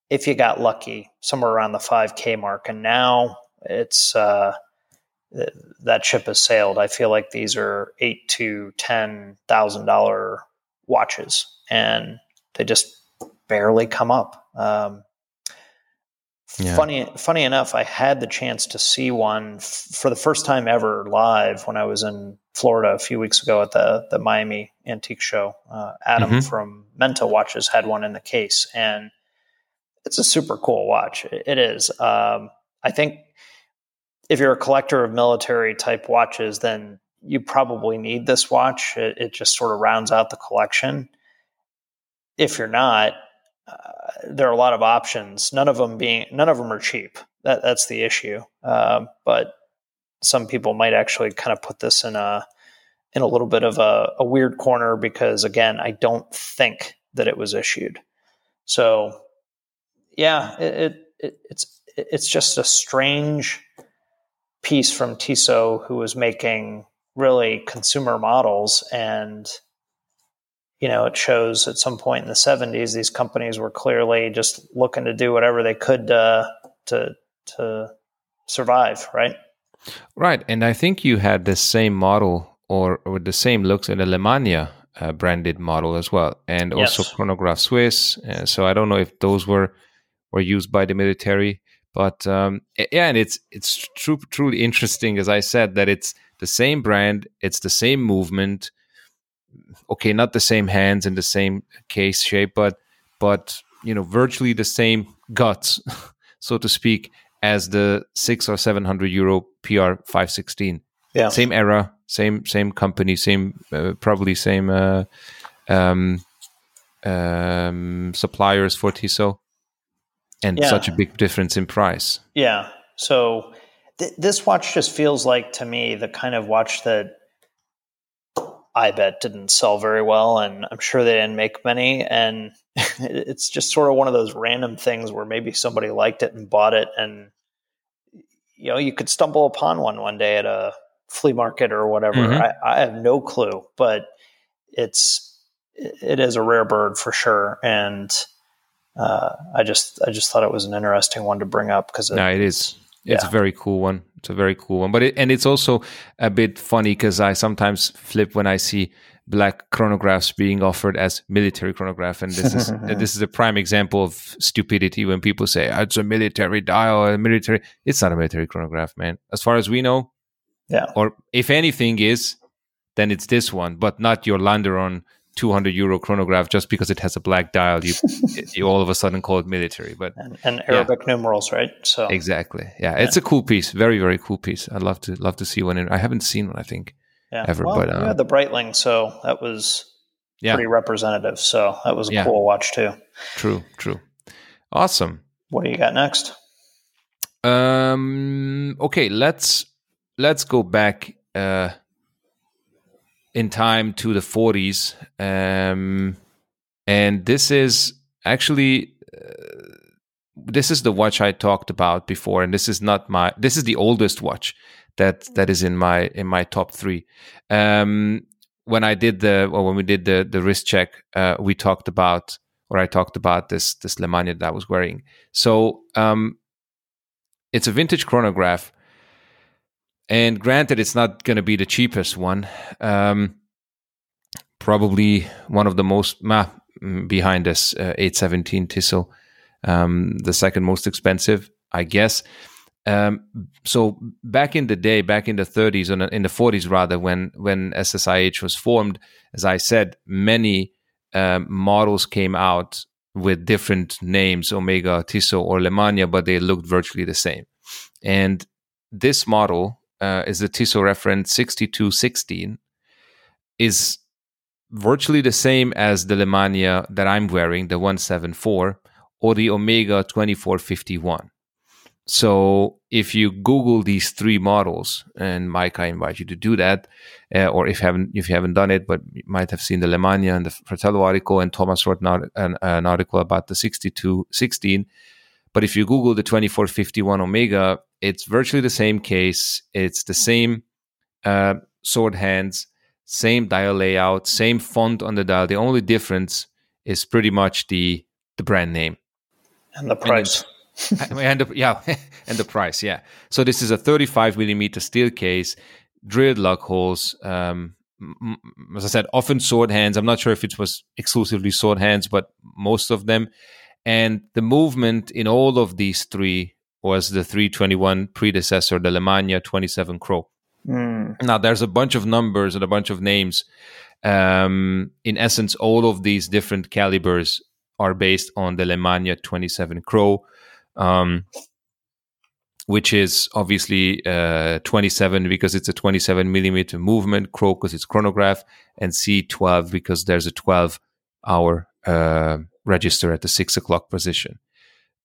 if you got lucky, somewhere around the 5K mark. And now it's, uh, th- that ship has sailed. I feel like these are eight to ten thousand dollar watches, and they just barely come up. Um, Yeah. Funny, funny enough, I had the chance to see one f- for the first time ever live when I was in Florida a few weeks ago at the the Miami Antique Show. Uh, Adam Mhm. from Menta Watches had one in the case, and it's a super cool watch. It it is. Um, I think if you're a collector of military type watches, then you probably need this watch. It, it just sort of rounds out the collection. If you're not, uh, there are a lot of options. None of them being none of them are cheap. That that's the issue. Um, but some people might actually kind of put this in a in a little bit of a, a weird corner because again, I don't think that it was issued. So yeah, it, it it's it's just a strange piece from Tissot who was making really consumer models and you know it shows at some point in the 70s these companies were clearly just looking to do whatever they could uh, to to survive right Right, and I think you had the same model or with the same looks in the Lemania uh, branded model as well, and Yes. also Chronograph Swiss. Uh, so I don't know if those were were used by the military, but um, yeah, and it's it's true, truly interesting, as I said, that it's the same brand, it's the same movement. Okay, not the same hands and the same case shape, but but you know, virtually the same guts, so to speak, as the six or seven hundred euro PR five sixteen Yeah. same era, same same company, same uh, probably same uh, um, um, suppliers for Tissot, and Yeah. such a big difference in price. Yeah. So th- this watch just feels like to me the kind of watch that I bet didn't sell very well, and I'm sure they didn't make many. And it's just sort of one of those random things where maybe somebody liked it and bought it, and you know you could stumble upon one one day at a flea market or whatever. Mhm. I, I have no clue, but it's it is a rare bird for sure, and. Uh, I just I just thought it was an interesting one to bring up because No, it is. It's a very cool one. It's a very cool one. But it, and it's also a bit funny because I sometimes flip when I see black chronographs being offered as military chronograph, and this is this is a prime example of stupidity when people say "Ah, it's a military dial, a military. It's not a military chronograph, man. As far as we know, Yeah. Or if anything is, then it's this one, but not your Landeron 200 euro chronograph just because it has a black dial. You you all of a sudden call it military, but and, and Arabic numerals, right? So Exactly. Yeah, it's a cool piece. Very, very cool piece. I'd love to love to see one. In, I haven't seen one. I think. yeah. ever, well, but, you uh, had the Breitling, so that was Yeah. pretty representative. So that was a Yeah. cool watch too. True. True. Awesome. What do you got next? Um. Okay. Let's let's go back uh, in time to the 40s. Um, and this is actually. Uh, this is the watch I talked about before, and this is not my. This is the oldest watch that that is in my in my top three. Um, when I did the when we did the the wrist check, uh, we talked about or I talked about this this Lemania that I was wearing. So um, it's a vintage chronograph, and granted, it's not going to be the cheapest one. Um, probably one of the most behind us, uh, 817 Tissot, um, the second most expensive, I guess. Um, so back in the day, back in the 30s and in the 40s rather, when when SSIH was formed, as I said, many um, models came out with different names, Omega, Tissot, or Lemania, but they looked virtually the same. And this model uh, is the Tissot reference 6216, is virtually the same as the Lemania that I'm wearing, the 174, or the Omega 2451. So if you Google these three models, and Mike, I invite you to do that, uh, or if you haven't if you haven't done it, but you might have seen the Lemania and the Fratello article, and Thomas wrote an, an, an article about the 6216. But if you Google the 2451 Omega, it's virtually the same case. It's the same uh, sword hands, same dial layout, same font on the dial. The only difference is pretty much the the brand name. And the price. and the, yeah, and the price, yeah. So this is a 35 millimeter steel case, drilled lug holes. Um, as I said, often sword hands. I'm not sure if it was exclusively sword hands, but most of them. And the movement in all of these three was the 321 predecessor, the Lemania 27 CHRO. Mm, Now, there's a bunch of numbers and a bunch of names. Um, in essence, all of these different calibers are based on the Lemania 27 CHRO, um, which is obviously uh, 27 because it's a 27 millimeter movement, CHRO because it's chronograph, and C12 because there's a 12 hour uh, register at the six o'clock position.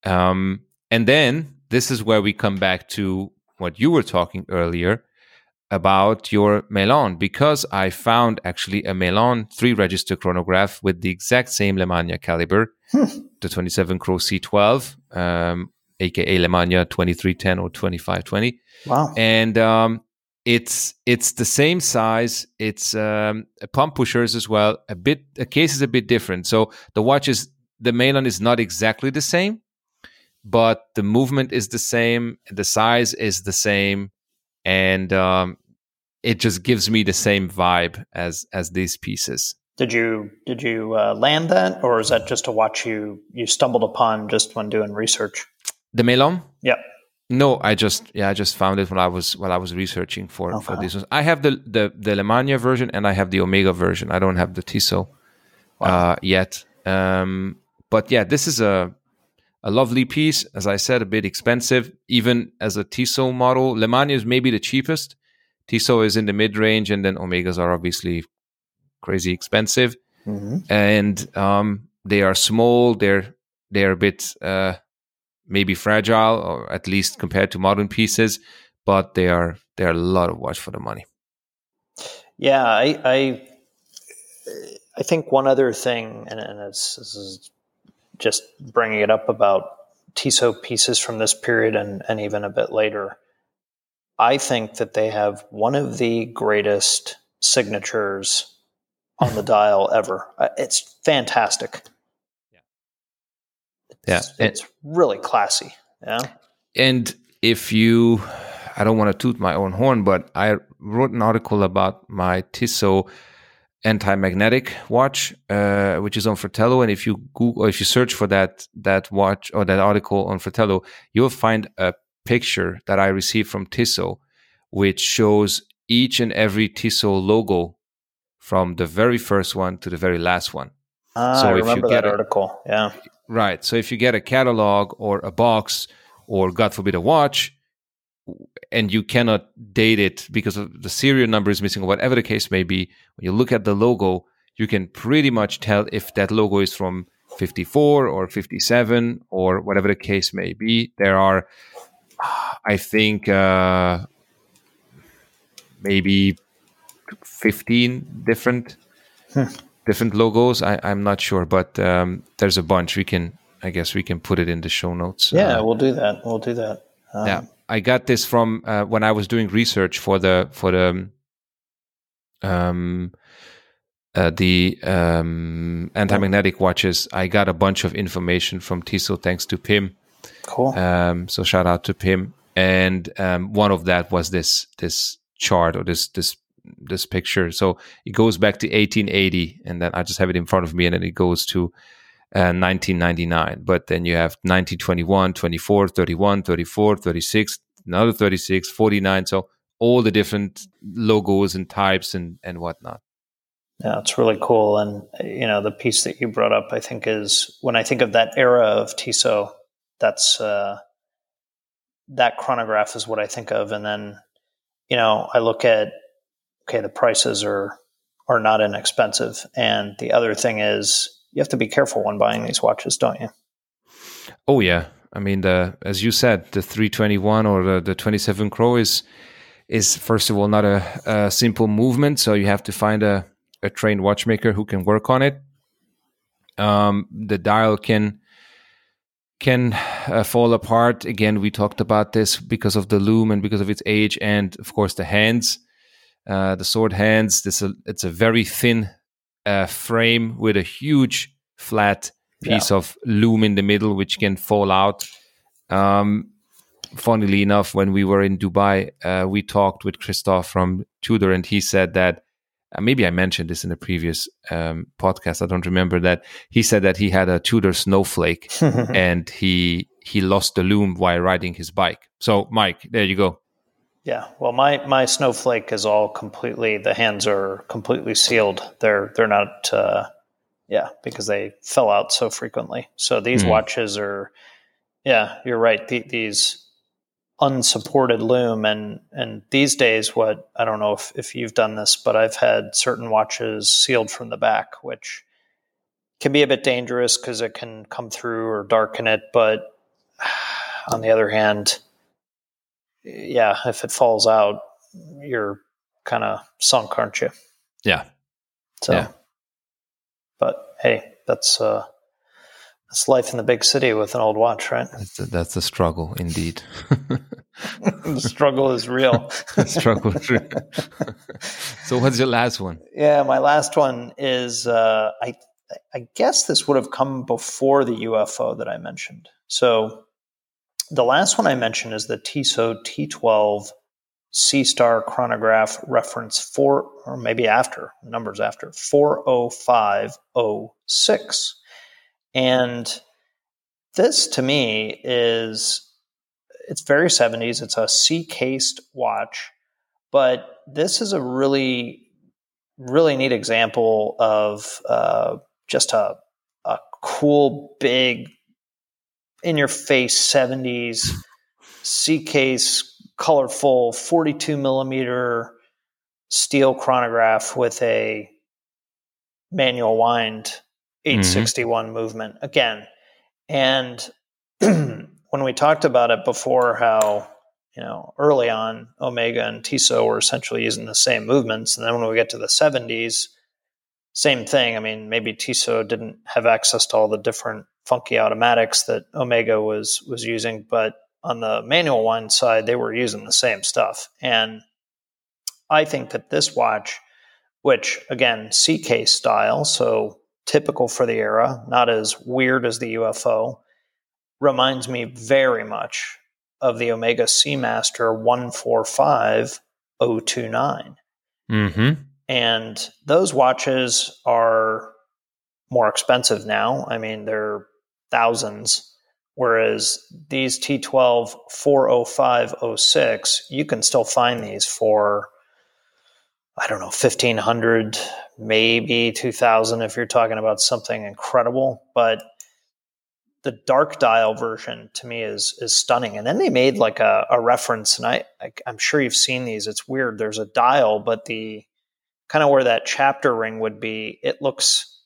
Um, and then this is where we come back to what you were talking earlier about your Meylan because I found actually a Meylan three register chronograph with the exact same Lemania caliber, the 27 CHRO C12, um, aka Lemania 2310 or 2520 wow. and um, it's it's the same size. It's um, pump pushers as well. A bit, a case is a bit different. So the watch is the Meylan is not exactly the same, but the movement is the same. The size is the same, and um, it just gives me the same vibe as as these pieces. Did you did you uh, land that, or is that just a watch you you stumbled upon just when doing research? The Meylan? Yeah. No, I just yeah, I just found it when I was while I was researching for okay. for this. One. I have the the the Lemania version and I have the Omega version. I don't have the Tissot wow. uh, yet. Um, but yeah, this is a a lovely piece. As I said, a bit expensive, even as a Tissot model. Lemania is maybe the cheapest. Tissot is in the mid range, and then Omegas are obviously crazy expensive. Mm-hmm. And um, they are small. They're they're a bit uh, maybe fragile, or at least compared to modern pieces. But they are they are a lot of watch for the money. Yeah, I I, I think one other thing, and, and this is just bringing it up about Tissot pieces from this period and, and even a bit later, I think that they have one of the greatest signatures on the dial ever. Uh, it's fantastic. Yeah. It's, it's really classy. Yeah. And if you, I don't want to toot my own horn, but I wrote an article about my Tissot anti-magnetic watch, uh, which is on Fratello. And if you Google, or if you search for that that watch or that article on Fratello, you'll find a picture that I received from Tissot, which shows each and every Tissot logo from the very first one to the very last one. Ah, so I if remember you get that a, article. Yeah. Right. So if you get a catalog or a box or God forbid a watch, and you cannot date it because the serial number is missing or whatever the case may be when you look at the logo you can pretty much tell if that logo is from 54 or 57 or whatever the case may be there are i think uh, maybe 15 different. Different logos I, i'm not sure but um, there's a bunch we can i guess we can put it in the show notes yeah uh, we'll do that we'll do that um, yeah I got this from uh, when I was doing research for the for the um, uh, the um, anti-magnetic watches. I got a bunch of information from Tissot thanks to Pim. Cool. Um, so shout out to Pim. And um, one of that was this this chart or this this this picture. So it goes back to 1880, and then I just have it in front of me, and then it goes to 1999. Uh, but then you have 1921, 24, 31, 34, 36, another 36, 49. So all the different logos and types and, and whatnot. Yeah, it's really cool. And, you know, the piece that you brought up, I think, is when I think of that era of Tissot, that's uh, that chronograph is what I think of. And then, you know, I look at, okay, the prices are are not inexpensive. And the other thing is you have to be careful when buying these watches, don't you? Oh yeah, I mean the as you said, the 321 or the, the 27 CHRO is is first of all not a, a, simple movement, so you have to find a, a trained watchmaker who can work on it. Um, the dial can can uh, fall apart. Again, we talked about this because of the lume and because of its age, and of course the hands, uh, the sword hands. This a, it's a very thin a frame with a huge flat piece yeah. of lume in the middle, which can fall out. Um, funnily enough, when we were in Dubai, uh, we talked with Christoph from Tudor, and he said that uh, maybe I mentioned this in a previous um, podcast. I don't remember that. He said that he had a Tudor snowflake and he he lost the lume while riding his bike. So, Mike, there you go. Yeah, well, my my snowflake is all completely. The hands are completely sealed. They're they're not. Uh, yeah, because they fell out so frequently. So these mm. watches are. Yeah, you're right. The, these unsupported lume and and these days, what I don't know if if you've done this, but I've had certain watches sealed from the back, which can be a bit dangerous because it can come through or darken it. But on the other hand yeah, if it falls out, you're kind of sunk, aren't you? Yeah. So, yeah. but hey, that's uh, that's life in the big city with an old watch, right? That's a, that's a struggle, indeed. the struggle is real. the struggle is real. so, what's your last one? Yeah, my last one is uh, I. I guess this would have come before the UFO that I mentioned. So the last one I mentioned is the Tissot T12 C Star chronograph reference four, or maybe after, numbers after, 40506. And this to me is, it's very 70s. It's a C-cased watch, but this is a really, really neat example of uh, just a, a cool, big, in your face 70s C-case colorful 42 millimeter steel chronograph with a manual wind 861 mm-hmm. movement again. And when we talked about it before, how you know early on Omega and Tissot were essentially using the same movements, and then when we get to the 70s, same thing. I mean, maybe Tissot didn't have access to all the different funky automatics that Omega was was using, but on the manual one side, they were using the same stuff. And I think that this watch, which again, CK style, so typical for the era, not as weird as the UFO, reminds me very much of the Omega Seamaster 145029. Mm-hmm. And those watches are more expensive now. I mean, they're thousands Whereas these T12 40506, you can still find these for, I don't know, 1500, maybe 2000 if you're talking about something incredible. But the dark dial version to me is is stunning. And then they made like a, a reference, and I, I I'm sure you've seen these. It's weird. There's a dial, but the kind of where that chapter ring would be, it looks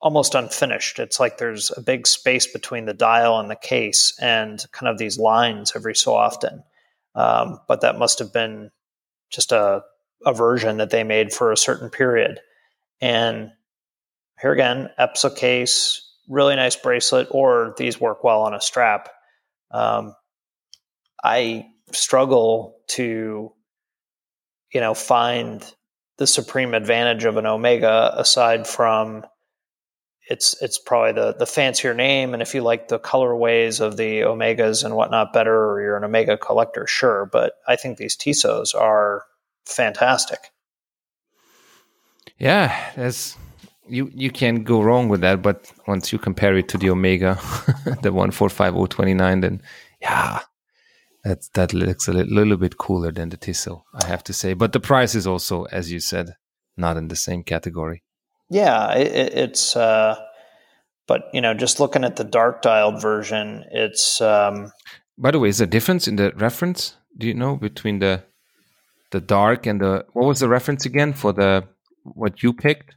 almost unfinished. It's like there's a big space between the dial and the case, and kind of these lines every so often. Um, but that must have been just a, a version that they made for a certain period. And here again, EPSA case, really nice bracelet, or these work well on a strap. Um, I struggle to, you know, find the supreme advantage of an Omega aside from it's it's probably the the fancier name. And if you like the colorways of the Omegas and whatnot better, or you're an Omega collector, sure. But I think these Tissots are fantastic. Yeah, that's you you can't go wrong with that. But once you compare it to the Omega, the one four five oh twenty nine, then yeah, that that looks a little bit cooler than the Tissot, I have to say. But the price is also, as you said, not in the same category. Yeah, it, it's. Uh, but you know, just looking at the dark dialed version, it's. Um, By the way, is there a difference in the reference? Do you know between the the dark and the what was the reference again for the what you picked?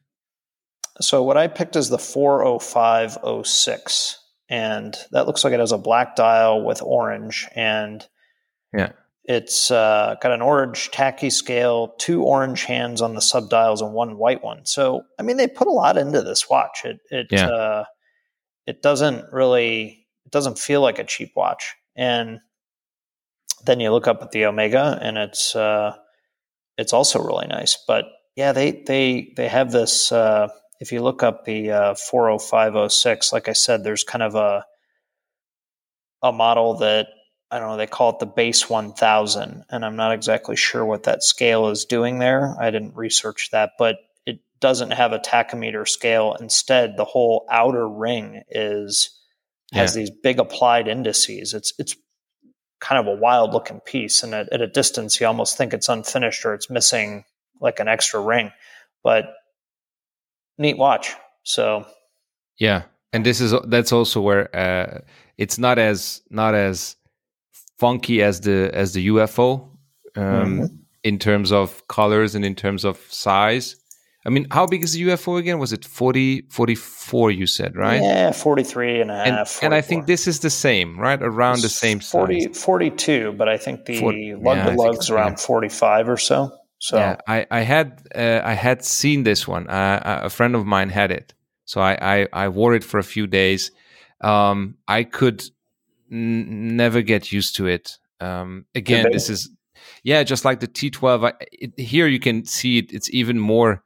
So what I picked is the 40506 and that looks like it has a black dial with orange and yeah it's uh, got an orange tacky scale, two orange hands on the subdials, and one white one. So, I mean, they put a lot into this watch. It it yeah. uh, it doesn't really it doesn't feel like a cheap watch. And then you look up at the Omega, and it's uh, it's also really nice. But yeah, they they they have this. Uh, if you look up the uh, 40506, like I said, there's kind of a a model that I don't know, they call it the base 1000. And I'm not exactly sure what that scale is doing there. I didn't research that, but it doesn't have a tachometer scale. Instead, the whole outer ring is has yeah. these big applied indices. It's it's kind of a wild looking piece. And at, at a distance, you almost think it's unfinished or it's missing like an extra ring. But neat watch. So yeah. And this is that's also where uh, it's not as not as funky as the as the UFO um, mm-hmm. in terms of colors and in terms of size. I mean, how big is the UFO again? Was it 40, 44 you said, right? Yeah, 43 and a half. And, and I think this is the same, right? Around it's the same 40, size. 42, but I think the 40, lug yeah, to lug's around yeah. 45 or so. So yeah, I, I had uh, I had seen this one. Uh, a friend of mine had it, so I, I, I wore it for a few days. Um, I could n- never get used to it. Um, again, this is yeah, just like the T12. I, it, here you can see it. It's even more,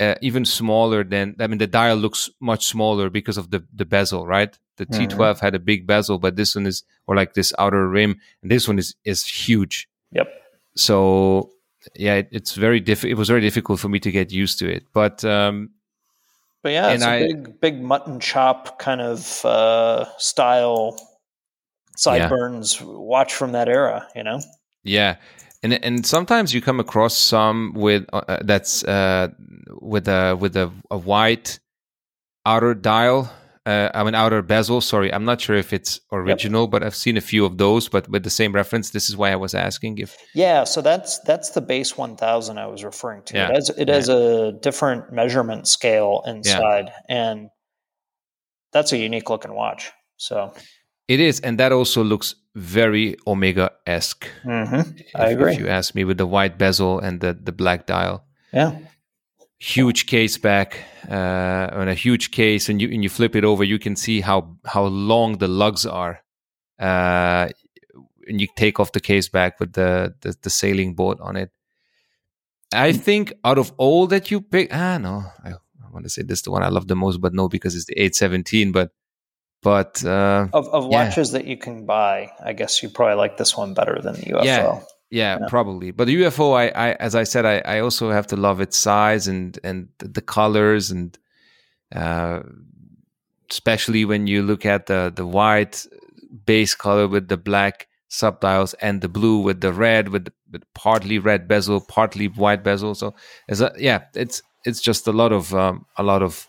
uh, even smaller than. I mean, the dial looks much smaller because of the the bezel, right? The mm-hmm. T12 had a big bezel, but this one is or like this outer rim, and this one is is huge. Yep. so yeah, it, it's very diff- It was very difficult for me to get used to it, but um, but yeah, it's a I, big big mutton chop kind of uh, style sideburns. Yeah. Watch from that era, you know. Yeah, and and sometimes you come across some with uh, uh that's uh, with a with a, a white outer dial uh, I mean outer bezel. Sorry, I'm not sure if it's original, yep. but I've seen a few of those, but with the same reference. This is why I was asking if. Yeah, so that's that's the base 1000 I was referring to. Yeah. It has it yeah. has a different measurement scale inside, yeah. and that's a unique looking watch. So. It is, and that also looks very Omega esque. Mm-hmm. I agree. If you ask me, with the white bezel and the the black dial. Yeah huge case back uh, on a huge case, and you and you flip it over, you can see how how long the lugs are. Uh, and you take off the case back with the, the, the sailing boat on it. I think out of all that you pick, ah no, I, I want to say this is the one I love the most, but no, because it's the 817. But but uh, of of watches yeah. that you can buy, I guess you probably like this one better than the UFO. Yeah, yeah, yeah, probably. But the UFO, I, I as I said, I, I also have to love its size and and the colors and uh, especially when you look at the the white base color with the black subdials and the blue with the red with, the, with partly red bezel, partly white bezel. So as a, yeah, it's it's just a lot of um, a lot of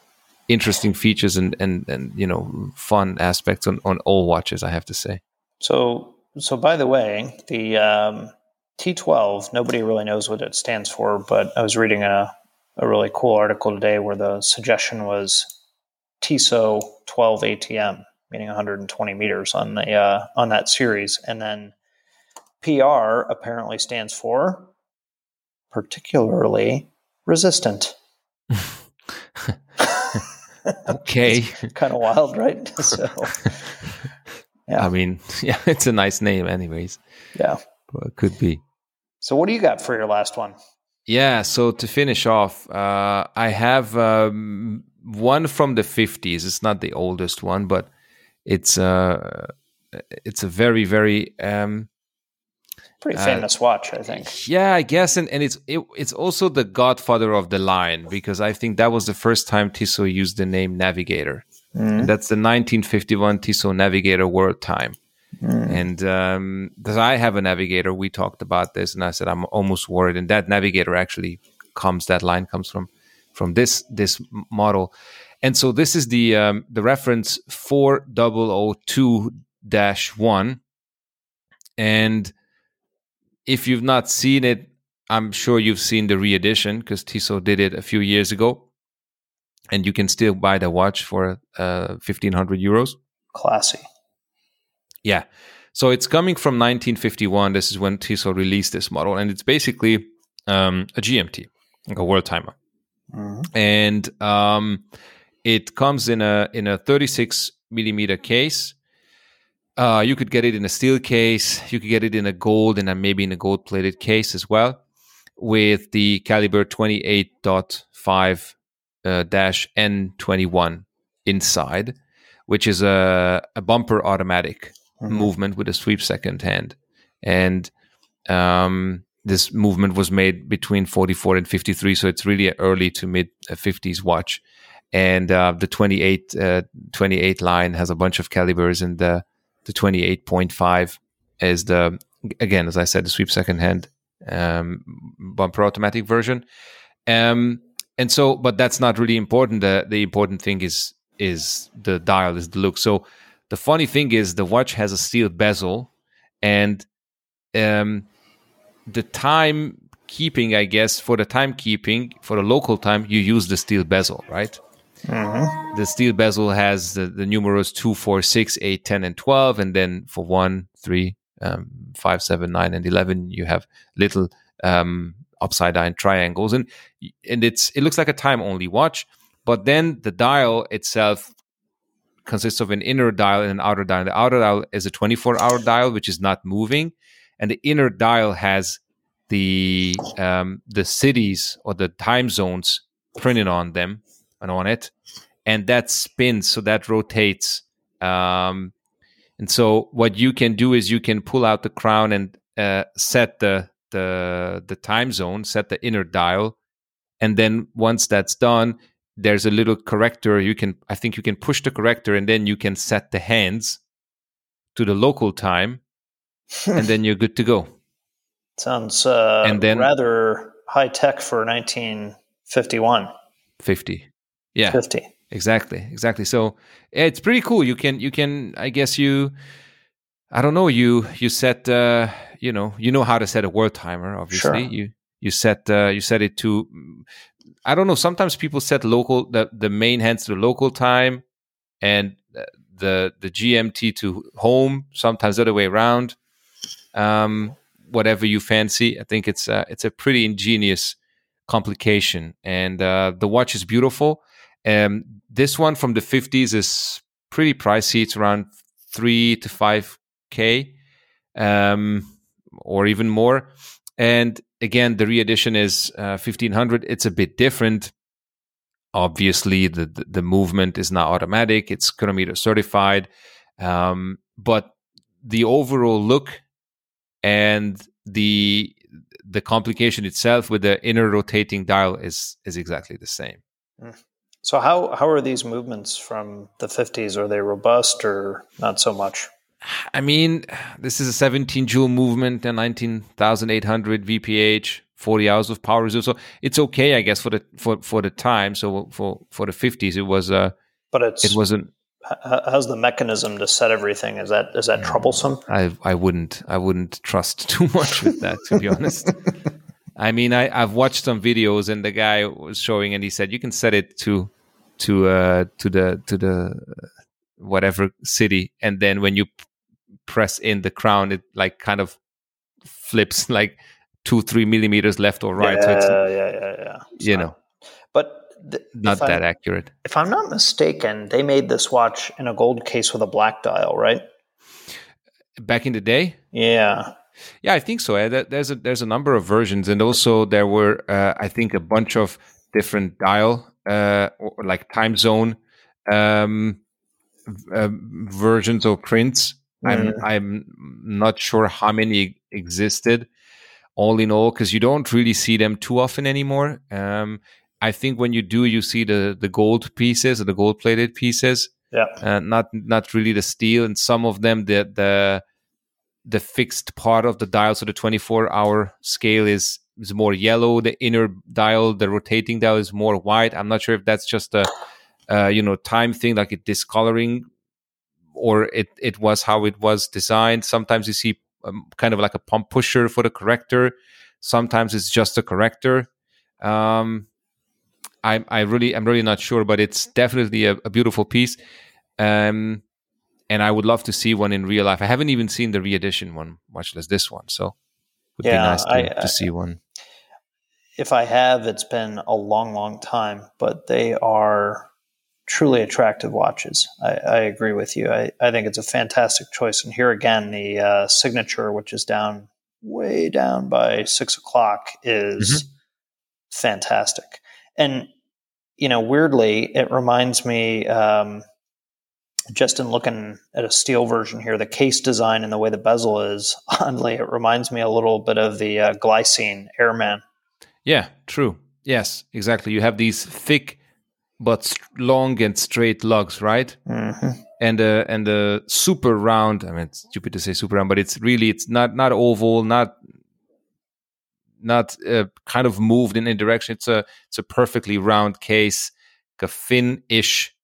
interesting features and and and you know fun aspects on on all watches. I have to say. So so by the way, the um, T12, nobody really knows what it stands for, but I was reading a, a really cool article today where the suggestion was Tissot 12 ATM, meaning 120 meters on the uh, on that series, and then PR apparently stands for particularly resistant. okay, kind of wild, right? So, yeah. I mean, yeah, it's a nice name, anyways. Yeah, but it could be. So, what do you got for your last one? Yeah, so to finish off, uh, I have um, one from the 50s. It's not the oldest one, but it's uh, it's a very very um, pretty uh, famous uh, watch, I think. Yeah, I guess, and, and it's it, it's also the godfather of the line because I think that was the first time Tissot used the name Navigator. Mm. that's the 1951 Tissot Navigator World Time. Mm. And um, because I have a navigator, we talked about this, and I said I'm almost worried. And that navigator actually comes, that line comes from from this this model. And so this is the um, the reference four double o two dash one. And if you've not seen it, I'm sure you've seen the re-edition because Tissot did it a few years ago, and you can still buy the watch for uh, fifteen hundred euros. Classy. Yeah. So it's coming from 1951. This is when Tissot released this model, and it's basically um, a GMT, like a world timer, mm-hmm. and um, it comes in a in a 36 millimeter case. Uh, you could get it in a steel case. You could get it in a gold and maybe in a gold plated case as well, with the caliber 28.5 uh, dash N21 inside, which is a, a bumper automatic mm-hmm. movement with a sweep second hand. And um, this movement was made between 44 and 53. So it's really early to mid 50s watch. And uh, the 28, uh, 28 line has a bunch of calibers, and the, the 28.5 is the, again, as I said, the sweep second hand um, bumper automatic version. Um, and so, but that's not really important. The, the important thing is is the dial, is the look. So the funny thing is the watch has a steel bezel and um, the time keeping i guess for the timekeeping for the local time you use the steel bezel right mm-hmm. the steel bezel has the, the numerals 2 4 6 8 10 and 12 and then for 1 3 um, 5 7 9 and 11 you have little um, upside down triangles and and it's it looks like a time only watch but then the dial itself consists of an inner dial and an outer dial. The outer dial is a 24 hour dial, which is not moving, and the inner dial has the um, the cities or the time zones printed on them and on it, and that spins, so that rotates. Um, and so, what you can do is you can pull out the crown and uh, set the the the time zone, set the inner dial, and then once that's done, there's a little corrector. You can I think you can push the corrector, and then you can set the hands to the local time, and then you're good to go. Sounds uh, and then, rather high tech for 1951. 50. Yeah. 50. Exactly. Exactly. So it's pretty cool. You can you can I guess you I don't know, you you set uh you know, you know how to set a world timer, obviously. Sure. You you set uh you set it to I don't know, sometimes people set local the the main hands to local time and the the GMT to home, sometimes the other way around. Um whatever you fancy. I think it's uh, it's a pretty ingenious complication, and uh, the watch is beautiful. Um, this one from the 50s is pretty pricey. It's around three to five k, um, or even more. And again, the re-edition is uh, 1500. It's a bit different. Obviously, the, the, the movement is not automatic. It's chronometer certified, um, but the overall look and the the complication itself with the inner rotating dial is is exactly the same. Hmm. So how how are these movements from the 50s? Are they robust or not so much? I mean, this is a 17 jewel movement and 19,800 VPH, 40 hours of power reserve. So it's okay, I guess, for the for for the time. So for for the 50s, it was uh, but it's it wasn't how's the mechanism to set everything? Is that is that troublesome? I I wouldn't I wouldn't trust too much with that to be honest. I mean, I I've watched some videos and the guy was showing and he said you can set it to to uh to the to the whatever city and then when you p- press in the crown it like kind of flips like two three millimeters left or right. Yeah, so it's, yeah, yeah, yeah. you know, but th- not that I, accurate. If I'm not mistaken, they made this watch in a gold case with a black dial, right? Back in the day, yeah, yeah, I think so. There's a there's a number of versions, and also there were uh, I think a bunch of different dial uh, or like time zone um, uh, versions or prints. Mm. I'm. I'm not sure how many existed all in all because you don't really see them too often anymore. Um, I think when you do, you see the the gold pieces or the gold plated pieces. Yeah. Uh, not not really the steel, and some of them the the the fixed part of the dial, so the 24 hour scale is is more yellow. The inner dial, the rotating dial, is more white. I'm not sure if that's just a uh, you know time thing, like it discoloring, or it it was how it was designed. Sometimes you see um, kind of like a pump pusher for the corrector. Sometimes it's just a corrector. Um, I I really I'm really not sure, but it's definitely a, a beautiful piece. Um, and I would love to see one in real life. I haven't even seen the re-edition one, much less this one. So it would yeah, be nice to, I, to see one. If I have, it's been a long, long time, but they are truly attractive watches. I, I agree with you. I, I, think it's a fantastic choice. And here again, the uh, signature, which is down way down by six o'clock, is mm-hmm. fantastic. And, you know, weirdly, it reminds me, um, just in looking at a steel version here, the case design and the way the bezel is, oddly, it reminds me a little bit of the uh, Glycine Airman. Yeah, true. Yes, exactly. You have these thick but long and straight lugs, right? Mm-hmm. And uh, and the super round. I mean, it's stupid to say super round, but it's really it's not not oval, not not uh, kind of moved in any direction. It's a it's a perfectly round case, like a fin-ish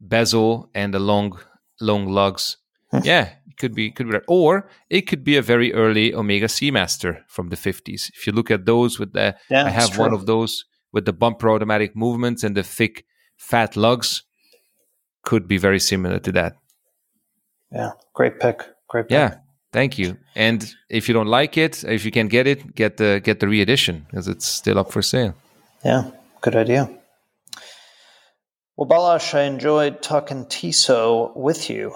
bezel and the long long lugs. yeah, it could be could be that. or it could be a very early Omega Seamaster from the fifties. If you look at those with the, yeah, I have one of those with the bumper automatic movements and the thick fat lugs. Could be very similar to that. Yeah, great pick. Great pick. Yeah, Thank you. And if you don't like it, if you can get it, get the get the re-edition because it's still up for sale. Yeah, good idea. Well, Balazs, I enjoyed talking Tissot with you.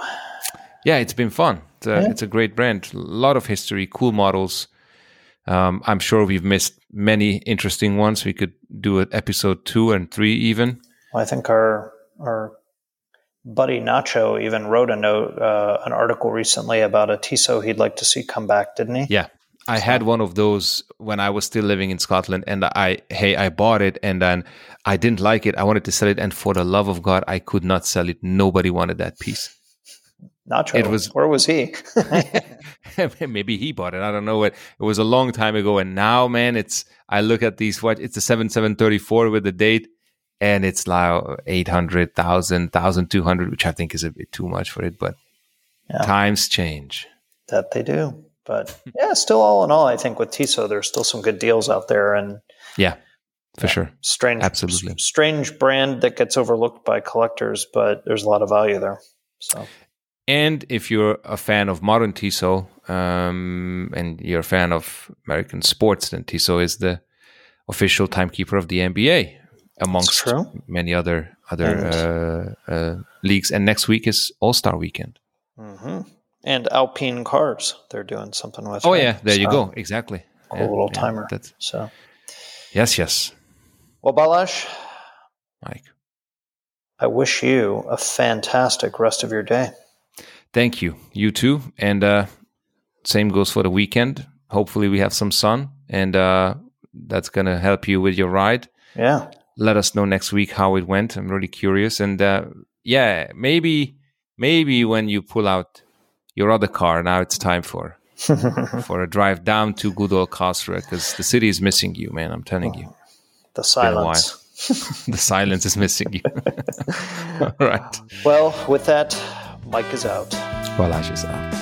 Yeah, it's been fun. It's a, yeah. it's a great brand. A lot of history, cool models. Um, I'm sure we've missed many interesting ones. We could do an episode two and three even. Well, I think our our buddy Nacho even wrote a note, uh, an article recently about a Tissot he'd like to see come back, didn't he? Yeah, I had one of those when I was still living in Scotland, and I hey I bought it, and then I didn't like it. I wanted to sell it, and for the love of God, I could not sell it. Nobody wanted that piece. Nacho, it was where was he? maybe he bought it. I don't know what. It was a long time ago, and now, man, it's. I look at these. What it's a seven seven thirty four with the date, and it's like 800, 1,000, 1,200, which I think is a bit too much for it. But yeah. times change. That they do. But yeah, still all in all, I think with Tissot, there's still some good deals out there. And yeah, for yeah, sure. Strange, absolutely strange brand that gets overlooked by collectors, but there's a lot of value there. So, and if you're a fan of modern Tissot um, and you're a fan of American sports, then Tissot is the official timekeeper of the NBA amongst many other other uh, uh, leagues. And next week is All Star Weekend. Mm-hmm. And Alpine cars, they're doing something with. Oh right? yeah, there so, you go. Exactly. Cool yeah, little yeah, timer. That's, so. Yes, yes. Well, Balázs, Mike, I wish you a fantastic rest of your day. Thank you. You too. And uh, same goes for the weekend. Hopefully, we have some sun, and uh, that's gonna help you with your ride. Yeah let us know next week how it went. I'm really curious. And uh, yeah, maybe maybe when you pull out your other car, now it's time for for a drive down to good old Karlsruhe because the city is missing you, man. I'm telling you. Oh, the silence. the silence is missing you. All right. Well, with that, Mike is out. Well, Balázs is out.